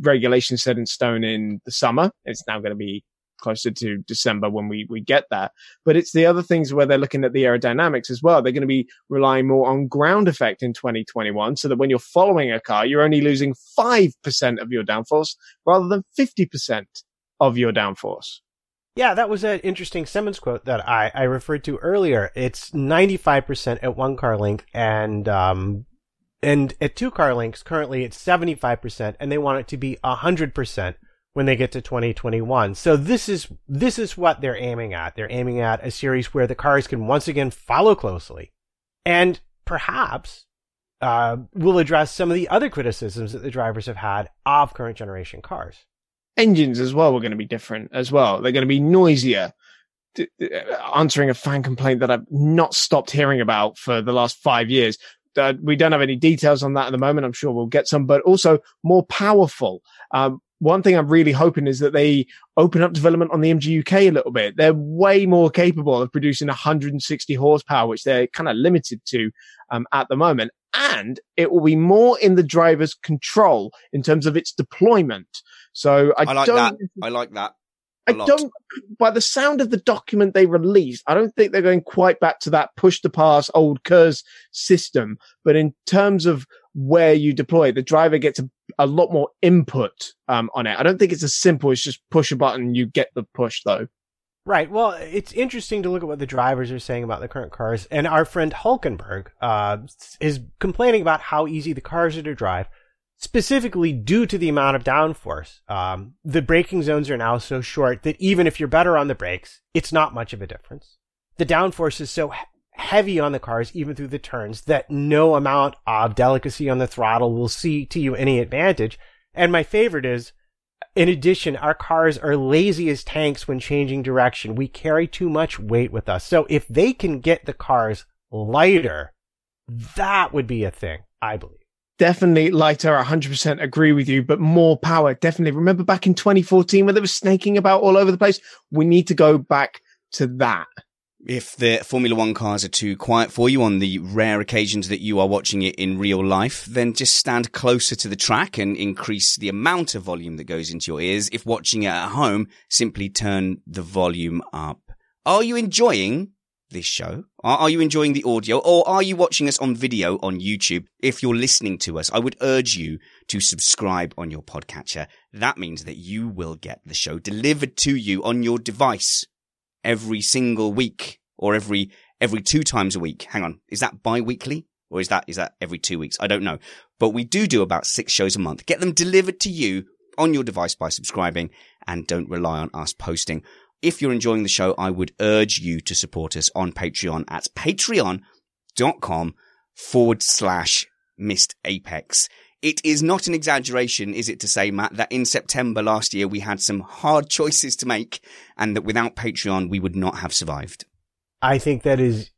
regulation set in stone in the summer. It's now going to be closer to December when we, we get that. But it's the other things where they're looking at the aerodynamics as well. They're going to be relying more on ground effect in 2021 so that when you're following a car, you're only losing 5% of your downforce rather than 50% of your downforce. Yeah, that was an interesting Symonds quote that I, I referred to earlier. It's 95% at one car length and, um, and at two car lengths, currently it's 75% and they want it to be 100% when they get to 2021. So this is, this is what they're aiming at. They're aiming at a series where the cars can once again follow closely and perhaps, uh, will address some of the other criticisms that the drivers have had of current generation cars. Engines as well were going to be different as well. They're going to be noisier. D- d- answering a fan complaint that I've not stopped hearing about for the last five years. Uh, we don't have any details on that at the moment. I'm sure we'll get some, but also more powerful. Um, one thing I'm really hoping is that they open up development on the MGUK a little bit. They're way more capable of producing 160 horsepower, which they're kind of limited to um, at the moment. And it will be more in the driver's control in terms of its deployment. So I, I like don't, that. I like that. I don't, by the sound of the document they released, I don't think they're going quite back to that push to pass old KERS system. But in terms of where you deploy, the driver gets a, a lot more input um, on it. I don't think it's as simple as just push a button, you get the push though. Right. Well, it's interesting to look at what the drivers are saying about the current cars. And our friend Hulkenberg uh, is complaining about how easy the cars are to drive. specifically due to the amount of downforce. Um, the braking zones are now so short that even if you're better on the brakes, it's not much of a difference. The downforce is so heavy on the cars, even through the turns, that no amount of delicacy on the throttle will see to you any advantage. And my favorite is, in addition, our cars are lazy as tanks when changing direction. We carry too much weight with us. So if they can get the cars lighter, that would be a thing, I believe definitely lighter. 100% agree with you, but more power. Definitely. Remember back in 2014 when there was snaking about all over the place? We need to go back to that. If the Formula One cars are too quiet for you on the rare occasions that you are watching it in real life, then just stand closer to the track and increase the amount of volume that goes into your ears. If watching it at home, simply turn the volume up. Are you enjoying this show? Are, you enjoying the audio or are you watching us on video on YouTube? If you're listening to us, I would urge you to subscribe on your podcatcher. That means that you will get the show delivered to you on your device every single week or every, every two times a week. Hang on. Is that bi-weekly? Or is that, is that every two weeks? I don't know. But we do do about six shows a month. Get them delivered to you on your device by subscribing and don't rely on us posting if you're enjoying the show, I would urge you to support us on Patreon at patreon.com forward slash missed apex. It is not an exaggeration, is it to say, Matt, that in September last year we had some hard choices to make and that without Patreon we would not have survived? I think that is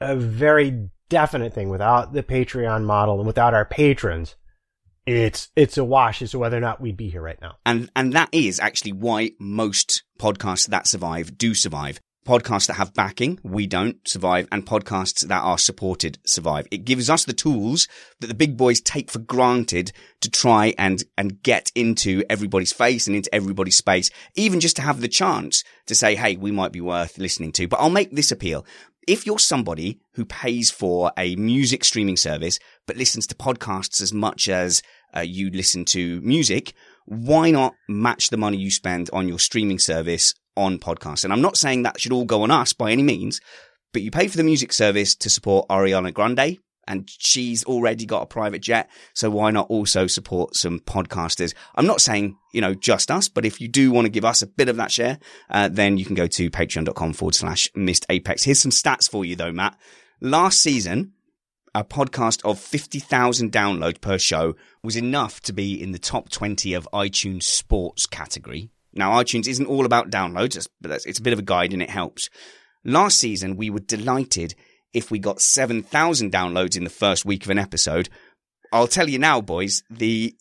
a very definite thing. Without the Patreon model and without our patrons, it's it's a wash as to whether or not we'd be here right now. And and that is actually why most podcasts that survive do survive. Podcasts that have backing, we don't survive, and podcasts that are supported survive. It gives us the tools that the big boys take for granted to try and, and get into everybody's face and into everybody's space, even just to have the chance to say, Hey, we might be worth listening to. But I'll make this appeal. If you're somebody who pays for a music streaming service, but listens to podcasts as much as uh, you listen to music, why not match the money you spend on your streaming service on podcasts? And I'm not saying that should all go on us by any means, but you pay for the music service to support Ariana Grande and she's already got a private jet. So why not also support some podcasters? I'm not saying, you know, just us, but if you do want to give us a bit of that share, uh, then you can go to patreon.com forward slash missed apex. Here's some stats for you though, Matt. Last season, a podcast of 50,000 downloads per show was enough to be in the top 20 of iTunes sports category. Now, iTunes isn't all about downloads, but it's a bit of a guide and it helps. Last season, we were delighted if we got 7,000 downloads in the first week of an episode. I'll tell you now, boys, the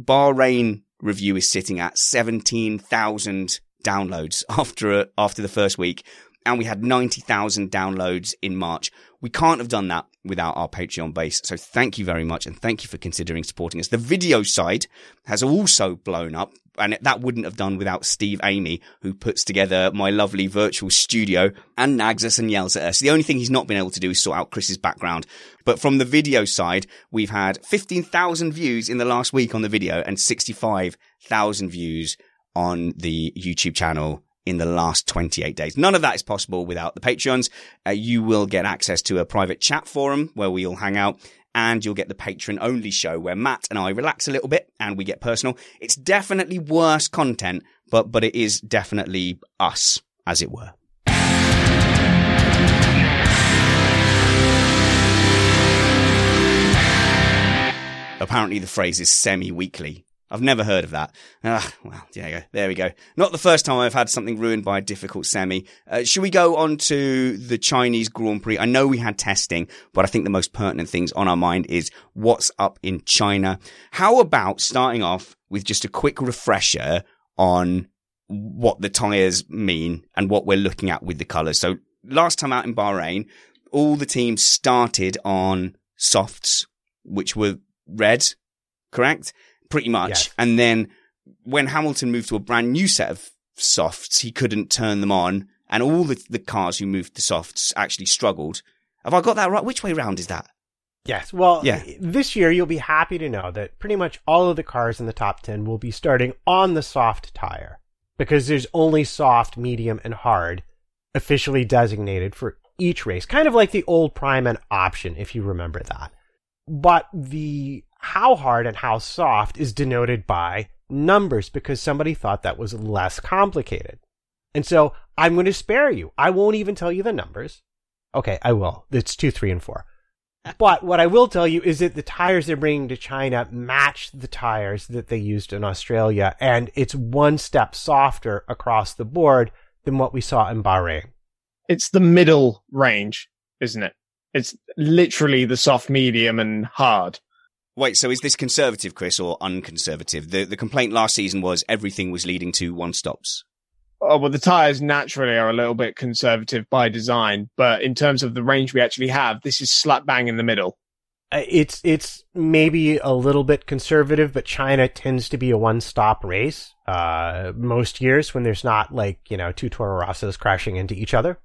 Bahrain review is sitting at 17,000 downloads after, after the first week. And we had 90,000 downloads in March. We can't have done that without our Patreon base. So thank you very much. And thank you for considering supporting us. The video side has also blown up and that wouldn't have done without Steve Amy, who puts together my lovely virtual studio and nags us and yells at us. The only thing he's not been able to do is sort out Chris's background. But from the video side, we've had 15,000 views in the last week on the video and 65,000 views on the YouTube channel in the last 28 days. None of that is possible without the Patreons. Uh, you will get access to a private chat forum where we all hang out and you'll get the patron only show where Matt and I relax a little bit and we get personal. It's definitely worse content, but, but it is definitely us, as it were. Apparently the phrase is semi-weekly I've never heard of that. Ah, well, yeah, there we go. Not the first time I've had something ruined by a difficult semi. Uh, should we go on to the Chinese Grand Prix? I know we had testing, but I think the most pertinent things on our mind is what's up in China. How about starting off with just a quick refresher on what the tires mean and what we're looking at with the colors. So last time out in Bahrain, all the teams started on softs, which were red, correct? Pretty much. And then when Hamilton moved to a brand new set of softs, he couldn't turn them on. And all the, the cars who moved to softs actually struggled. Have I got that right? Which way round is that? Yes. Well, yeah. this year you'll be happy to know that pretty much all of the cars in the top 10 will be starting on the soft tire because there's only soft, medium, and hard officially designated for each race. Kind of like the old prime and option, if you remember that. But the how hard and how soft is denoted by numbers because somebody thought that was less complicated. And so I'm going to spare you. I won't even tell you the numbers. Okay, I will. It's two, three, and four. But what I will tell you is that the tires they're bringing to China match the tires that they used in Australia, and it's one step softer across the board than what we saw in Bahrain. It's the middle range, isn't it? It's literally the soft, medium, and hard. Wait, so is this conservative, Chris, or unconservative? The the complaint last season was everything was leading to one stops. Oh, well, the tires naturally are a little bit conservative by design, but in terms of the range we actually have, this is slap bang in the middle. Uh, It's it's maybe a little bit conservative, but China tends to be a one-stop race. Uh, most years when there's not like you know two Toro Rossos crashing into each other.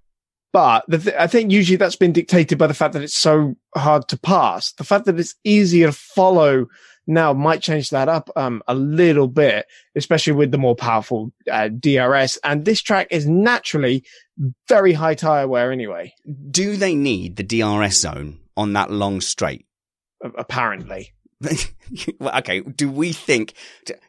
But the th- I think usually that's been dictated by the fact that it's so hard to pass. The fact that it's easier to follow now might change that up um, a little bit, especially with the more powerful uh, DRS. And this track is naturally very high tire wear anyway. Do they need the DRS zone on that long straight? Apparently. okay. Do we think?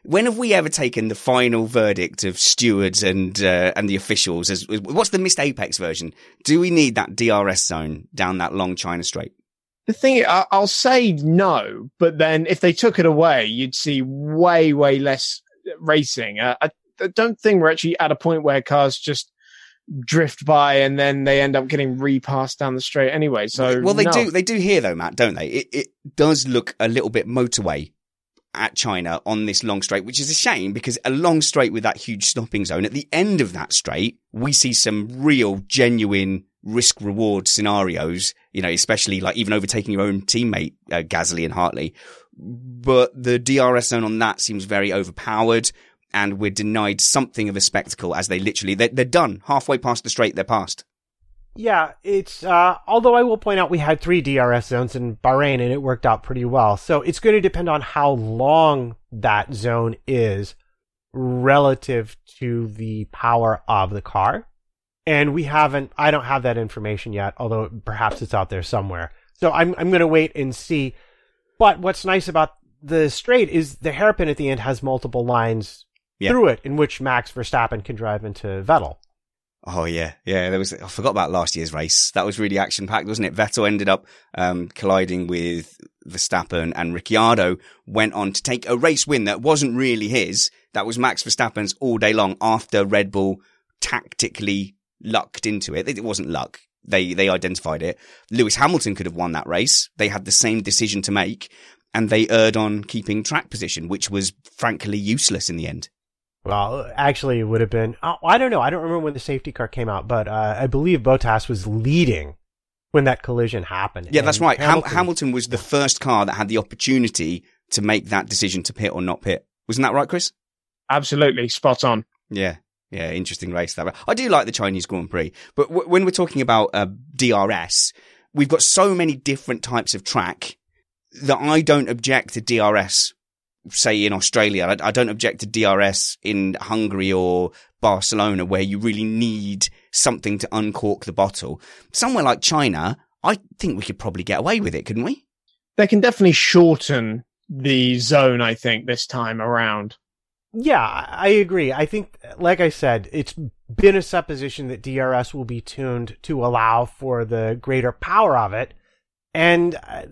When have we ever taken the final verdict of stewards and uh, and the officials? As what's the missed apex version? Do we need that DRS zone down that long China straight? The thing, I'll say no, but then if they took it away, you'd see way, way less racing. Uh, I don't think we're actually at a point where cars just drift by and then they end up getting repassed down the straight anyway. So, well, they no. do. They do here though, Matt, don't they? It it does look a little bit motorway at China on this long straight, which is a shame because a long straight with that huge stopping zone at the end of that straight, we see some real, genuine risk reward scenarios. You know, especially like even overtaking your own teammate uh, Gasly and Hartley. But the DRS zone on that seems very overpowered. And we're denied something of a spectacle as they literally, they're, they're done. Halfway past the straight, they're past. Yeah, it's uh although I will point out we had three DRS zones in Bahrain and it worked out pretty well. So it's going to depend on how long that zone is relative to the power of the car. And we haven't I don't have that information yet, although perhaps it's out there somewhere. So I'm I'm going to wait and see. But what's nice about the straight is the hairpin at the end has multiple lines Yeah. through it in which Max Verstappen can drive into Vettel. Oh yeah, yeah. There was I forgot about last year's race. That was really action packed, wasn't it? Vettel ended up um, colliding with Verstappen, and Ricciardo went on to take a race win that wasn't really his. That was Max Verstappen's all day long after Red Bull tactically lucked into it. It wasn't luck. They they identified it. Lewis Hamilton could have won that race. They had the same decision to make, and they erred on keeping track position, which was frankly useless in the end. Well, actually, it would have been. Oh, I don't know. I don't remember when the safety car came out, but uh, I believe Bottas was leading when that collision happened. Yeah, that's right. Hamilton, Hamilton, Hamilton was the first car that had the opportunity to make that decision to pit or not pit. Wasn't that right, Chris? Absolutely spot on. Yeah. Yeah, interesting race that. I do like the Chinese Grand Prix, but w- when we're talking about uh, DRS, we've got so many different types of track that I don't object to DRS. Say in Australia, I, I don't object to DRS in Hungary or Barcelona, where you really need something to uncork the bottle. Somewhere like China, I think we could probably get away with it, couldn't we? They can definitely shorten the zone, I think, this time around. Yeah, I I agree. I think, like I said, it's been a supposition that DRS will be tuned to allow for the greater power of it, and uh,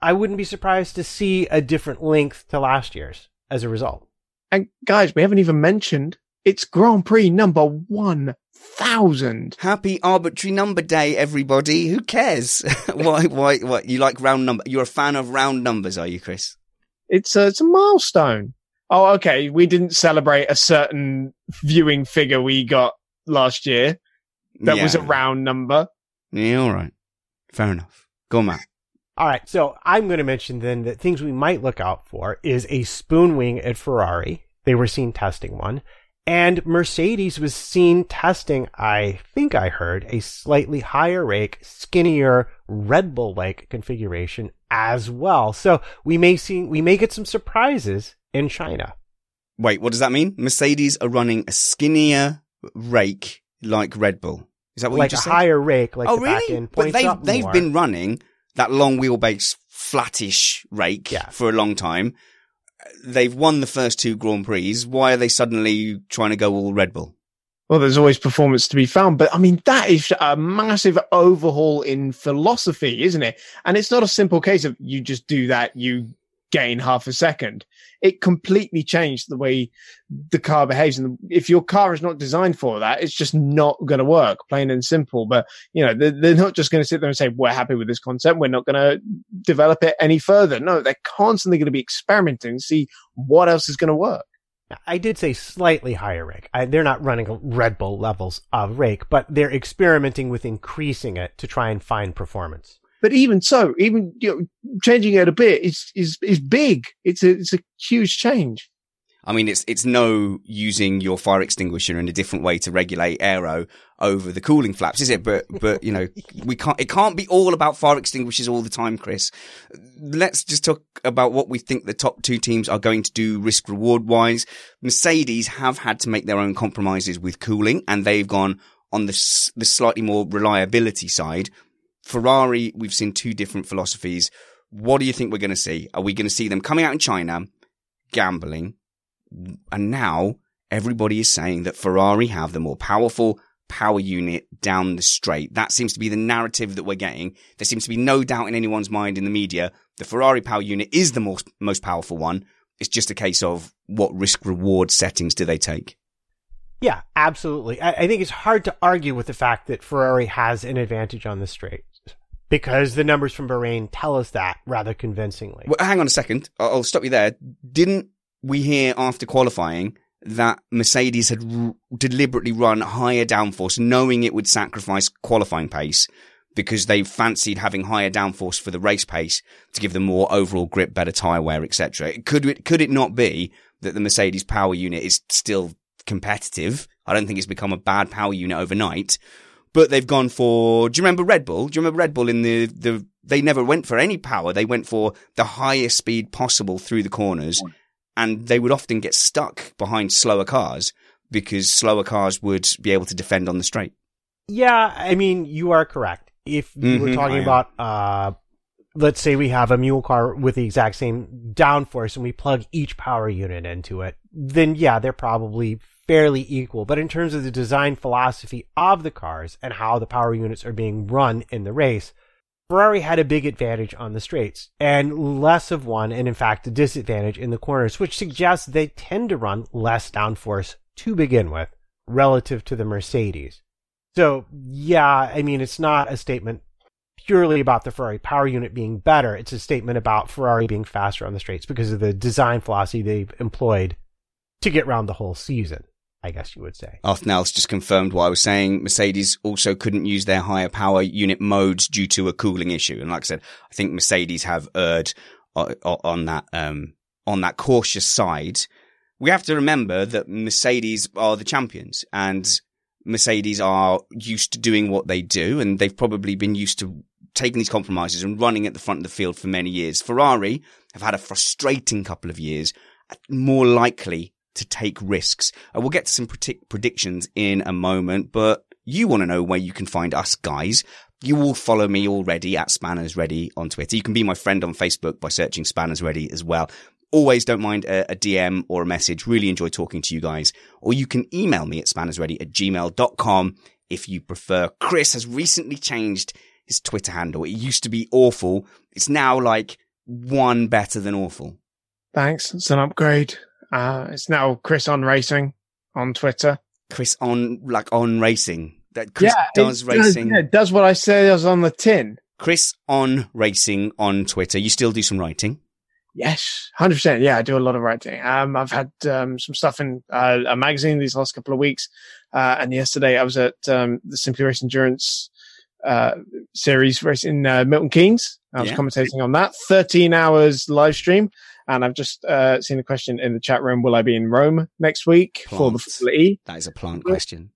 I, I wouldn't be surprised to see a different length to last year's as a result. And guys, we haven't even mentioned it's Grand Prix number 1000. Happy arbitrary number day, everybody. Who cares? why, why, what? You like round number? You're a fan of round numbers, are you, Chris? It's a, it's a milestone. Oh, okay. We didn't celebrate a certain viewing figure we got last year. That was a round number. Yeah, all right. Fair enough. Go on, Matt. All right, so I'm going to mention then that things we might look out for is a spoon wing at Ferrari. They were seen testing one. And Mercedes was seen testing, I think I heard, a slightly higher rake, skinnier Red Bull like configuration as well. So we may see, we may get some surprises in China. Wait, what does that mean? Mercedes are running a skinnier rake like Red Bull. Is that what like you just a said? higher rake, like oh, the back really? But they've they've more. been running that long wheelbase flattish rake for a long time. They've won the first two Grand Prix. Why are they suddenly trying to go all Red Bull? Well, there's always performance to be found, but I mean, that is a massive overhaul in philosophy, isn't it? And it's not a simple case of you just do that, you gain half a second. It completely changed the way the car behaves. And if your car is not designed for that, it's just not going to work, plain and simple. But, you know, they're, they're not just going to sit there and say, we're happy with this concept. We're not going to develop it any further. No, they're constantly going to be experimenting see what else is going to work. I did say slightly higher rake. I, they're not running Red Bull levels of rake, but they're experimenting with increasing it to try and find performance. But even so, even you know, changing it a bit is is is big. It's a it's a huge change. I mean, it's it's no using your fire extinguisher in a different way to regulate aero over the cooling flaps, is it? But but you know, we can't. It can't be all about fire extinguishers all the time, Chris. Let's just talk about what we think the top two teams are going to do risk reward wise. Mercedes have had to make their own compromises with cooling, and they've gone on the the slightly more reliability side. Ferrari, we've seen two different philosophies. What do you think we're going to see? Are we going to see them coming out in China, gambling? And now everybody is saying that Ferrari have the more powerful power unit down the straight. That seems to be the narrative that we're getting. There seems to be no doubt in anyone's mind in the media. The Ferrari power unit is the most, most powerful one. It's just a case of what risk reward settings do they take? Yeah, absolutely. I, I, think it's hard to argue with the fact that Ferrari has an advantage on the straight because the numbers from Bahrain tell us that rather convincingly. Well, hang on a second. I'll, stop you there. Didn't we hear after qualifying that Mercedes had r- deliberately run higher downforce, knowing it would sacrifice qualifying pace because they fancied having higher downforce for the race pace to give them more overall grip, better tyre wear, etc. Could it, could it not be that the Mercedes power unit is still competitive? I don't think it's become a bad power unit overnight, but they've gone for, do you remember Red Bull? Do you remember Red Bull in the, the, they never went for any power. They went for the highest speed possible through the corners and they would often get stuck behind slower cars because slower cars would be able to defend on the straight. Yeah, I mean, you are correct. If you mm-hmm, were talking about, uh, let's say we have a mule car with the exact same downforce and we plug each power unit into it, then yeah, they're probably fairly equal. But in terms of the design philosophy of the cars and how the power units are being run in the race, Ferrari had a big advantage on the straights and less of one, and in fact, a disadvantage in the corners, which suggests they tend to run less downforce to begin with relative to the Mercedes. So, yeah, I mean, it's not a statement purely about the Ferrari power unit being better. It's a statement about Ferrari being faster on the straights because of the design philosophy they've employed to get around the whole season. I guess you would say. Arthnell's just confirmed what I was saying. Mercedes also couldn't use their higher power unit modes due to a cooling issue. And like I said, I think Mercedes have erred on that, um, on that cautious side. We have to remember that Mercedes are the champions and Mercedes are used to doing what they do and they've probably been used to taking these compromises and running at the front of the field for many years. Ferrari have had a frustrating couple of years, more likely to take risks. Uh, we'll get to some predict- predictions in a moment, but you want to know where you can find us guys. You all follow me already at Spanners Ready on Twitter. You can be my friend on Facebook by searching Spanners Ready as well. Always don't mind a, a DM or a message. Really enjoy talking to you guys. Or you can email me at spannersready at gmail.com if you prefer. Chris has recently changed his Twitter handle. It used to be awful. It's now like one better than awful. Thanks. It's an upgrade. Uh, it's now Chris on Racing on Twitter. Chris on like on racing. That Chris yeah, does racing. Does, yeah, does what I say does on the tin. Chris on racing on Twitter. You still do some writing? Yes, hundred percent. Yeah, I do a lot of writing. Um, I've had um, some stuff in uh, a magazine these last couple of weeks, uh, and yesterday I was at um, the Simply Race Endurance uh, series race in uh, Milton Keynes. I was yeah. commentating on that. Thirteen hours live stream. And I've just uh, seen a question in the chat room. Will I be in Rome next week plant. for the Formula E? That is a plant question.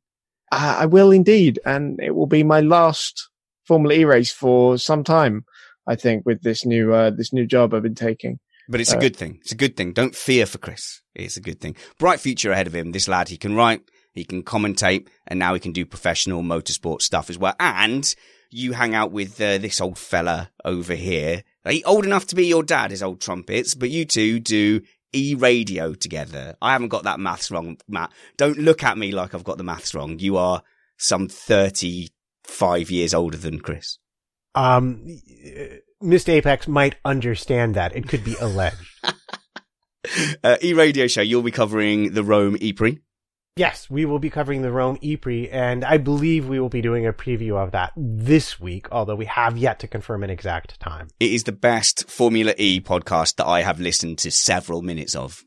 Uh, I will indeed. And it will be my last Formula E race for some time, I think, with this new, uh, this new job I've been taking. But it's a uh, good thing. It's a good thing. Don't fear for Chris. It's a good thing. Bright future ahead of him. This lad, he can write. He can commentate, and now he can do professional motorsport stuff as well. And you hang out with uh, this old fella over here. He old enough to be your dad, his old trumpets, but you two do e-radio together. I haven't got that maths wrong, Matt. Don't look at me like I've got the maths wrong. You are some 35 years older than Chris. Um, Missed Apex might understand that. It could be alleged. uh, e-radio show, you'll be covering the Rome E-Prix. Yes, we will be covering the Rome E-Prix, and I believe we will be doing a preview of that this week, although we have yet to confirm an exact time. It is the best Formula E podcast that I have listened to several minutes of.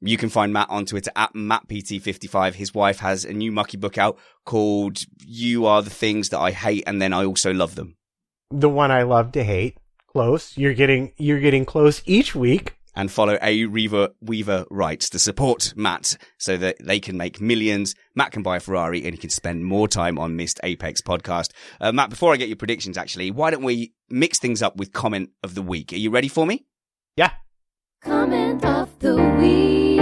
You can find Matt on Twitter at MattPT55. His wife has a new mucky book out called You Are the Things That I Hate and Then I Also Love Them. The one I love to hate. Close. You're getting, you're getting close each week and follow A Reaver Weaver Writes to support Matt so that they can make millions. Matt can buy a Ferrari and he can spend more time on Missed Apex podcast. Uh, Matt, before I get your predictions, actually, why don't we mix things up with comment of the week? Are you ready for me? Yeah. Comment of the week.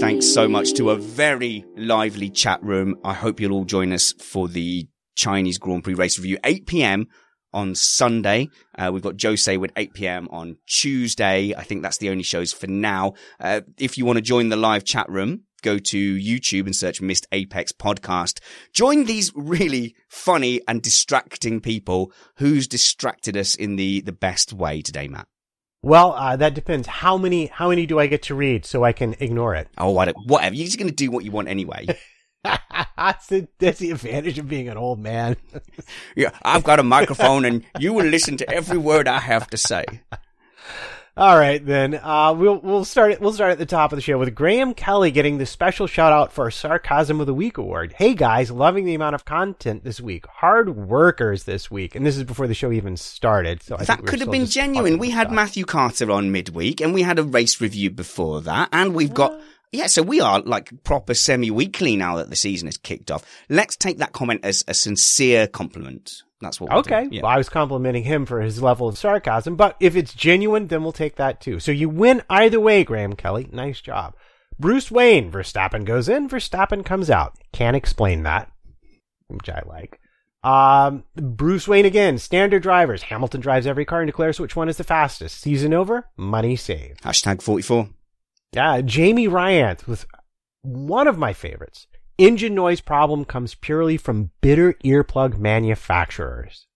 Thanks so much to a very lively chat room. I hope you'll all join us for the Chinese Grand Prix race review, 8 p.m on Sunday. Uh, we've got Jose with 8 p.m. on Tuesday. I think that's the only shows for now. Uh, if you want to join the live chat room, go to YouTube and search Missed Apex podcast. Join these really funny and distracting people who's distracted us in the, the best way today, Matt. Well, uh, that depends. How many, how many do I get to read so I can ignore it? Oh, whatever. You're just going to do what you want anyway. that's, the, that's the advantage of being an old man. yeah, I've got a microphone and you will listen to every word I have to say. All right, then uh, we'll we'll start it. We'll start at the top of the show with Graham Kelly getting the special shout out for Sarcasm of the Week award. Hey guys, loving the amount of content this week. Hard workers this week, and this is before the show even started. So I that could have been genuine. We had stuff. Matthew Carter on midweek, and we had a race review before that, and we've got. Yeah, so we are like proper semi-weekly now that the season is kicked off. Let's take that comment as a sincere compliment. That's what. okay. Yeah. Well, I was complimenting him for his level of sarcasm, but if it's genuine, then we'll take that too. So you win either way, Graham Kelly. Nice job. Bruce Wayne, Verstappen goes in, Verstappen comes out. Can't explain that, which I like. Um, Bruce Wayne again, standard drivers. Hamilton drives every car and declares which one is the fastest. Season over, money saved. Hashtag 44. Yeah, Jamie Ryanth with one of my favorites. Engine noise problem comes purely from bitter earplug manufacturers.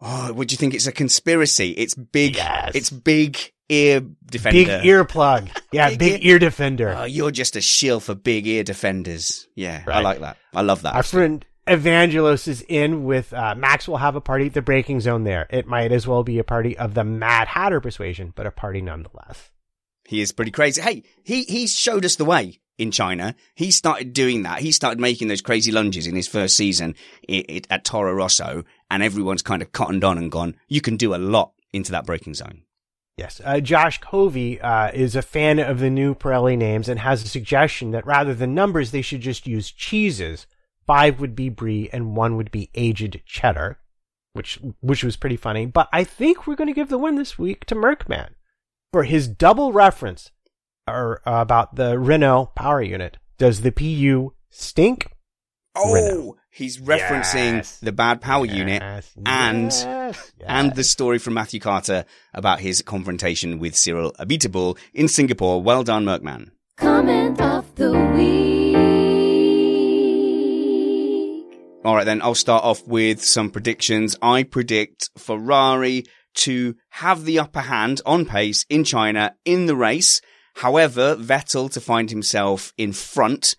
Oh, would you think it's a conspiracy? It's big. Yes. It's big ear defender. Big earplug. Yeah, big, big ear, ear, defender. Oh, you're just a shield for big ear defenders. Yeah, right. I like that. I love that. Our friend Evangelos is in with uh, Max will have a party at the braking zone there. It might as well be a party of the Mad Hatter persuasion, but a party nonetheless. He is pretty crazy. Hey, he, he showed us the way in China. He started doing that. He started making those crazy lunges in his first season it, it, at Toro Rosso and everyone's kind of cottoned on and gone, you can do a lot into that braking zone. Yes. Uh, Josh Covey uh, is a fan of the new Pirelli names and has a suggestion that rather than numbers, they should just use cheeses. Five would be brie and one would be aged cheddar, which which was pretty funny. But I think we're going to give the win this week to Merckman for his double reference or uh, about the Renault power unit. Does the PU stink? Oh, Renault. he's referencing yes. the bad power yes. unit and yes. and the story from Matthew Carter about his confrontation with Cyril Abiteboul in Singapore. Well done, Merkman. Comment of the week. All right, then I'll start off with some predictions. I predict Ferrari to have the upper hand on pace in China in the race. However, Vettel to find himself in front,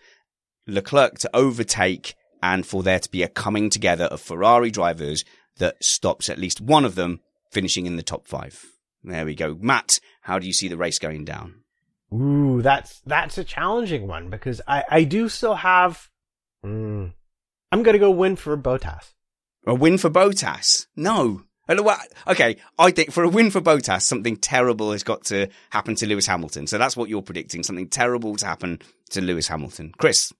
Leclerc to overtake, and for there to be a coming together of Ferrari drivers that stops at least one of them finishing in the top five. There we go. Matt, how do you see the race going down? Ooh, that's that's a challenging one because I I do still have. Mm, I'm gonna go win for Bottas. A win for Bottas? No, Okay, I think for a win for Bottas, something terrible has got to happen to Lewis Hamilton. So that's what you're predicting, something terrible to happen to Lewis Hamilton. Chris.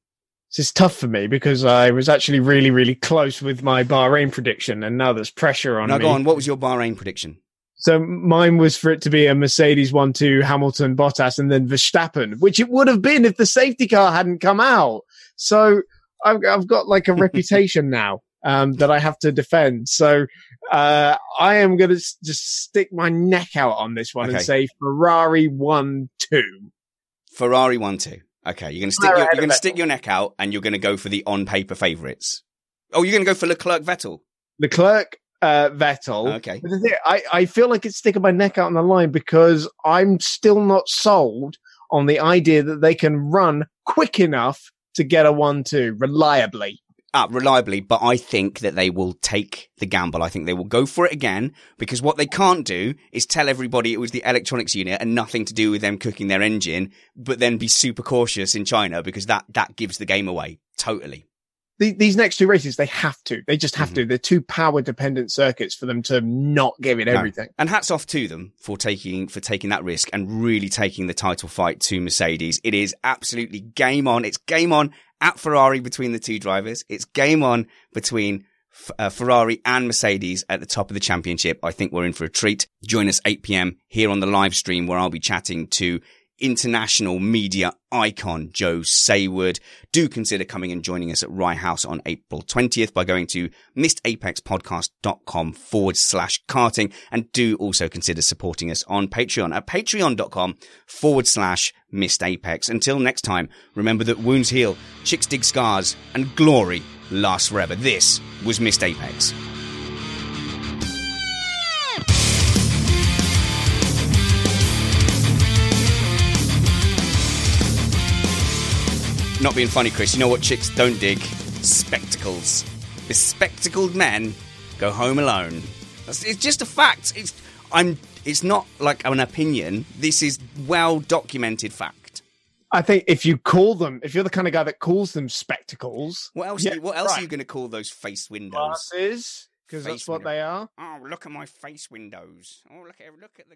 This is tough for me because I was actually really, really close with my Bahrain prediction, and now there's pressure on now, me. go on. What was your Bahrain prediction? So mine was for it to be a Mercedes 1-2 Hamilton Bottas and then Verstappen, which it would have been if the safety car hadn't come out. So I've, I've got like a reputation now um, that I have to defend. So uh, I am going to s- just stick my neck out on this one Okay. and say Ferrari one two. Ferrari one two. Okay, you're going to stick Fire your, you're going to stick your neck out, and you're going to go for the on paper favourites. Oh, you're going to go for Leclerc Vettel. Leclerc, uh, Vettel. Okay. But the thing- I, I feel like it's sticking my neck out on the line because I'm still not sold on the idea that they can run quick enough to get a one two reliably. Ah, reliably, but I think that they will take the gamble. I think they will go for it again because what they can't do is tell everybody it was the electronics unit and nothing to do with them cooking their engine, but then be super cautious in China because that, that gives the game away. Totally. The, these next two races, they have to. They just have to. They're two power dependent circuits for them to not give it No. everything. And hats off to them for taking for taking that risk and really taking the title fight to Mercedes. It is absolutely game on. It's game on at Ferrari between the two drivers. It's game on between uh, Ferrari and Mercedes at the top of the championship. I think we're in for a treat. Join us 8 p.m. here on the live stream where I'll be chatting to international media icon Joe Saward. Do consider coming and joining us at Rye House on April 20th by going to missedapexpodcast.com forward slash karting and do also consider supporting us on Patreon at patreon.com forward slash missed apex. Until next time, remember that wounds heal, chicks dig scars, and glory lasts forever. This was Missed Apex. Not being funny, Chris. You know what chicks don't dig? Spectacles. Bespectacled men go home alone. That's, it's just a fact. It's I'm. It's not like an opinion. This is well documented fact. I think if you call them, if you're the kind of guy that calls them spectacles, What else? Yeah, what else are you going to call those face windows? glasses, because that's what window. they are. Oh, look at my face windows. Oh, look at look at the.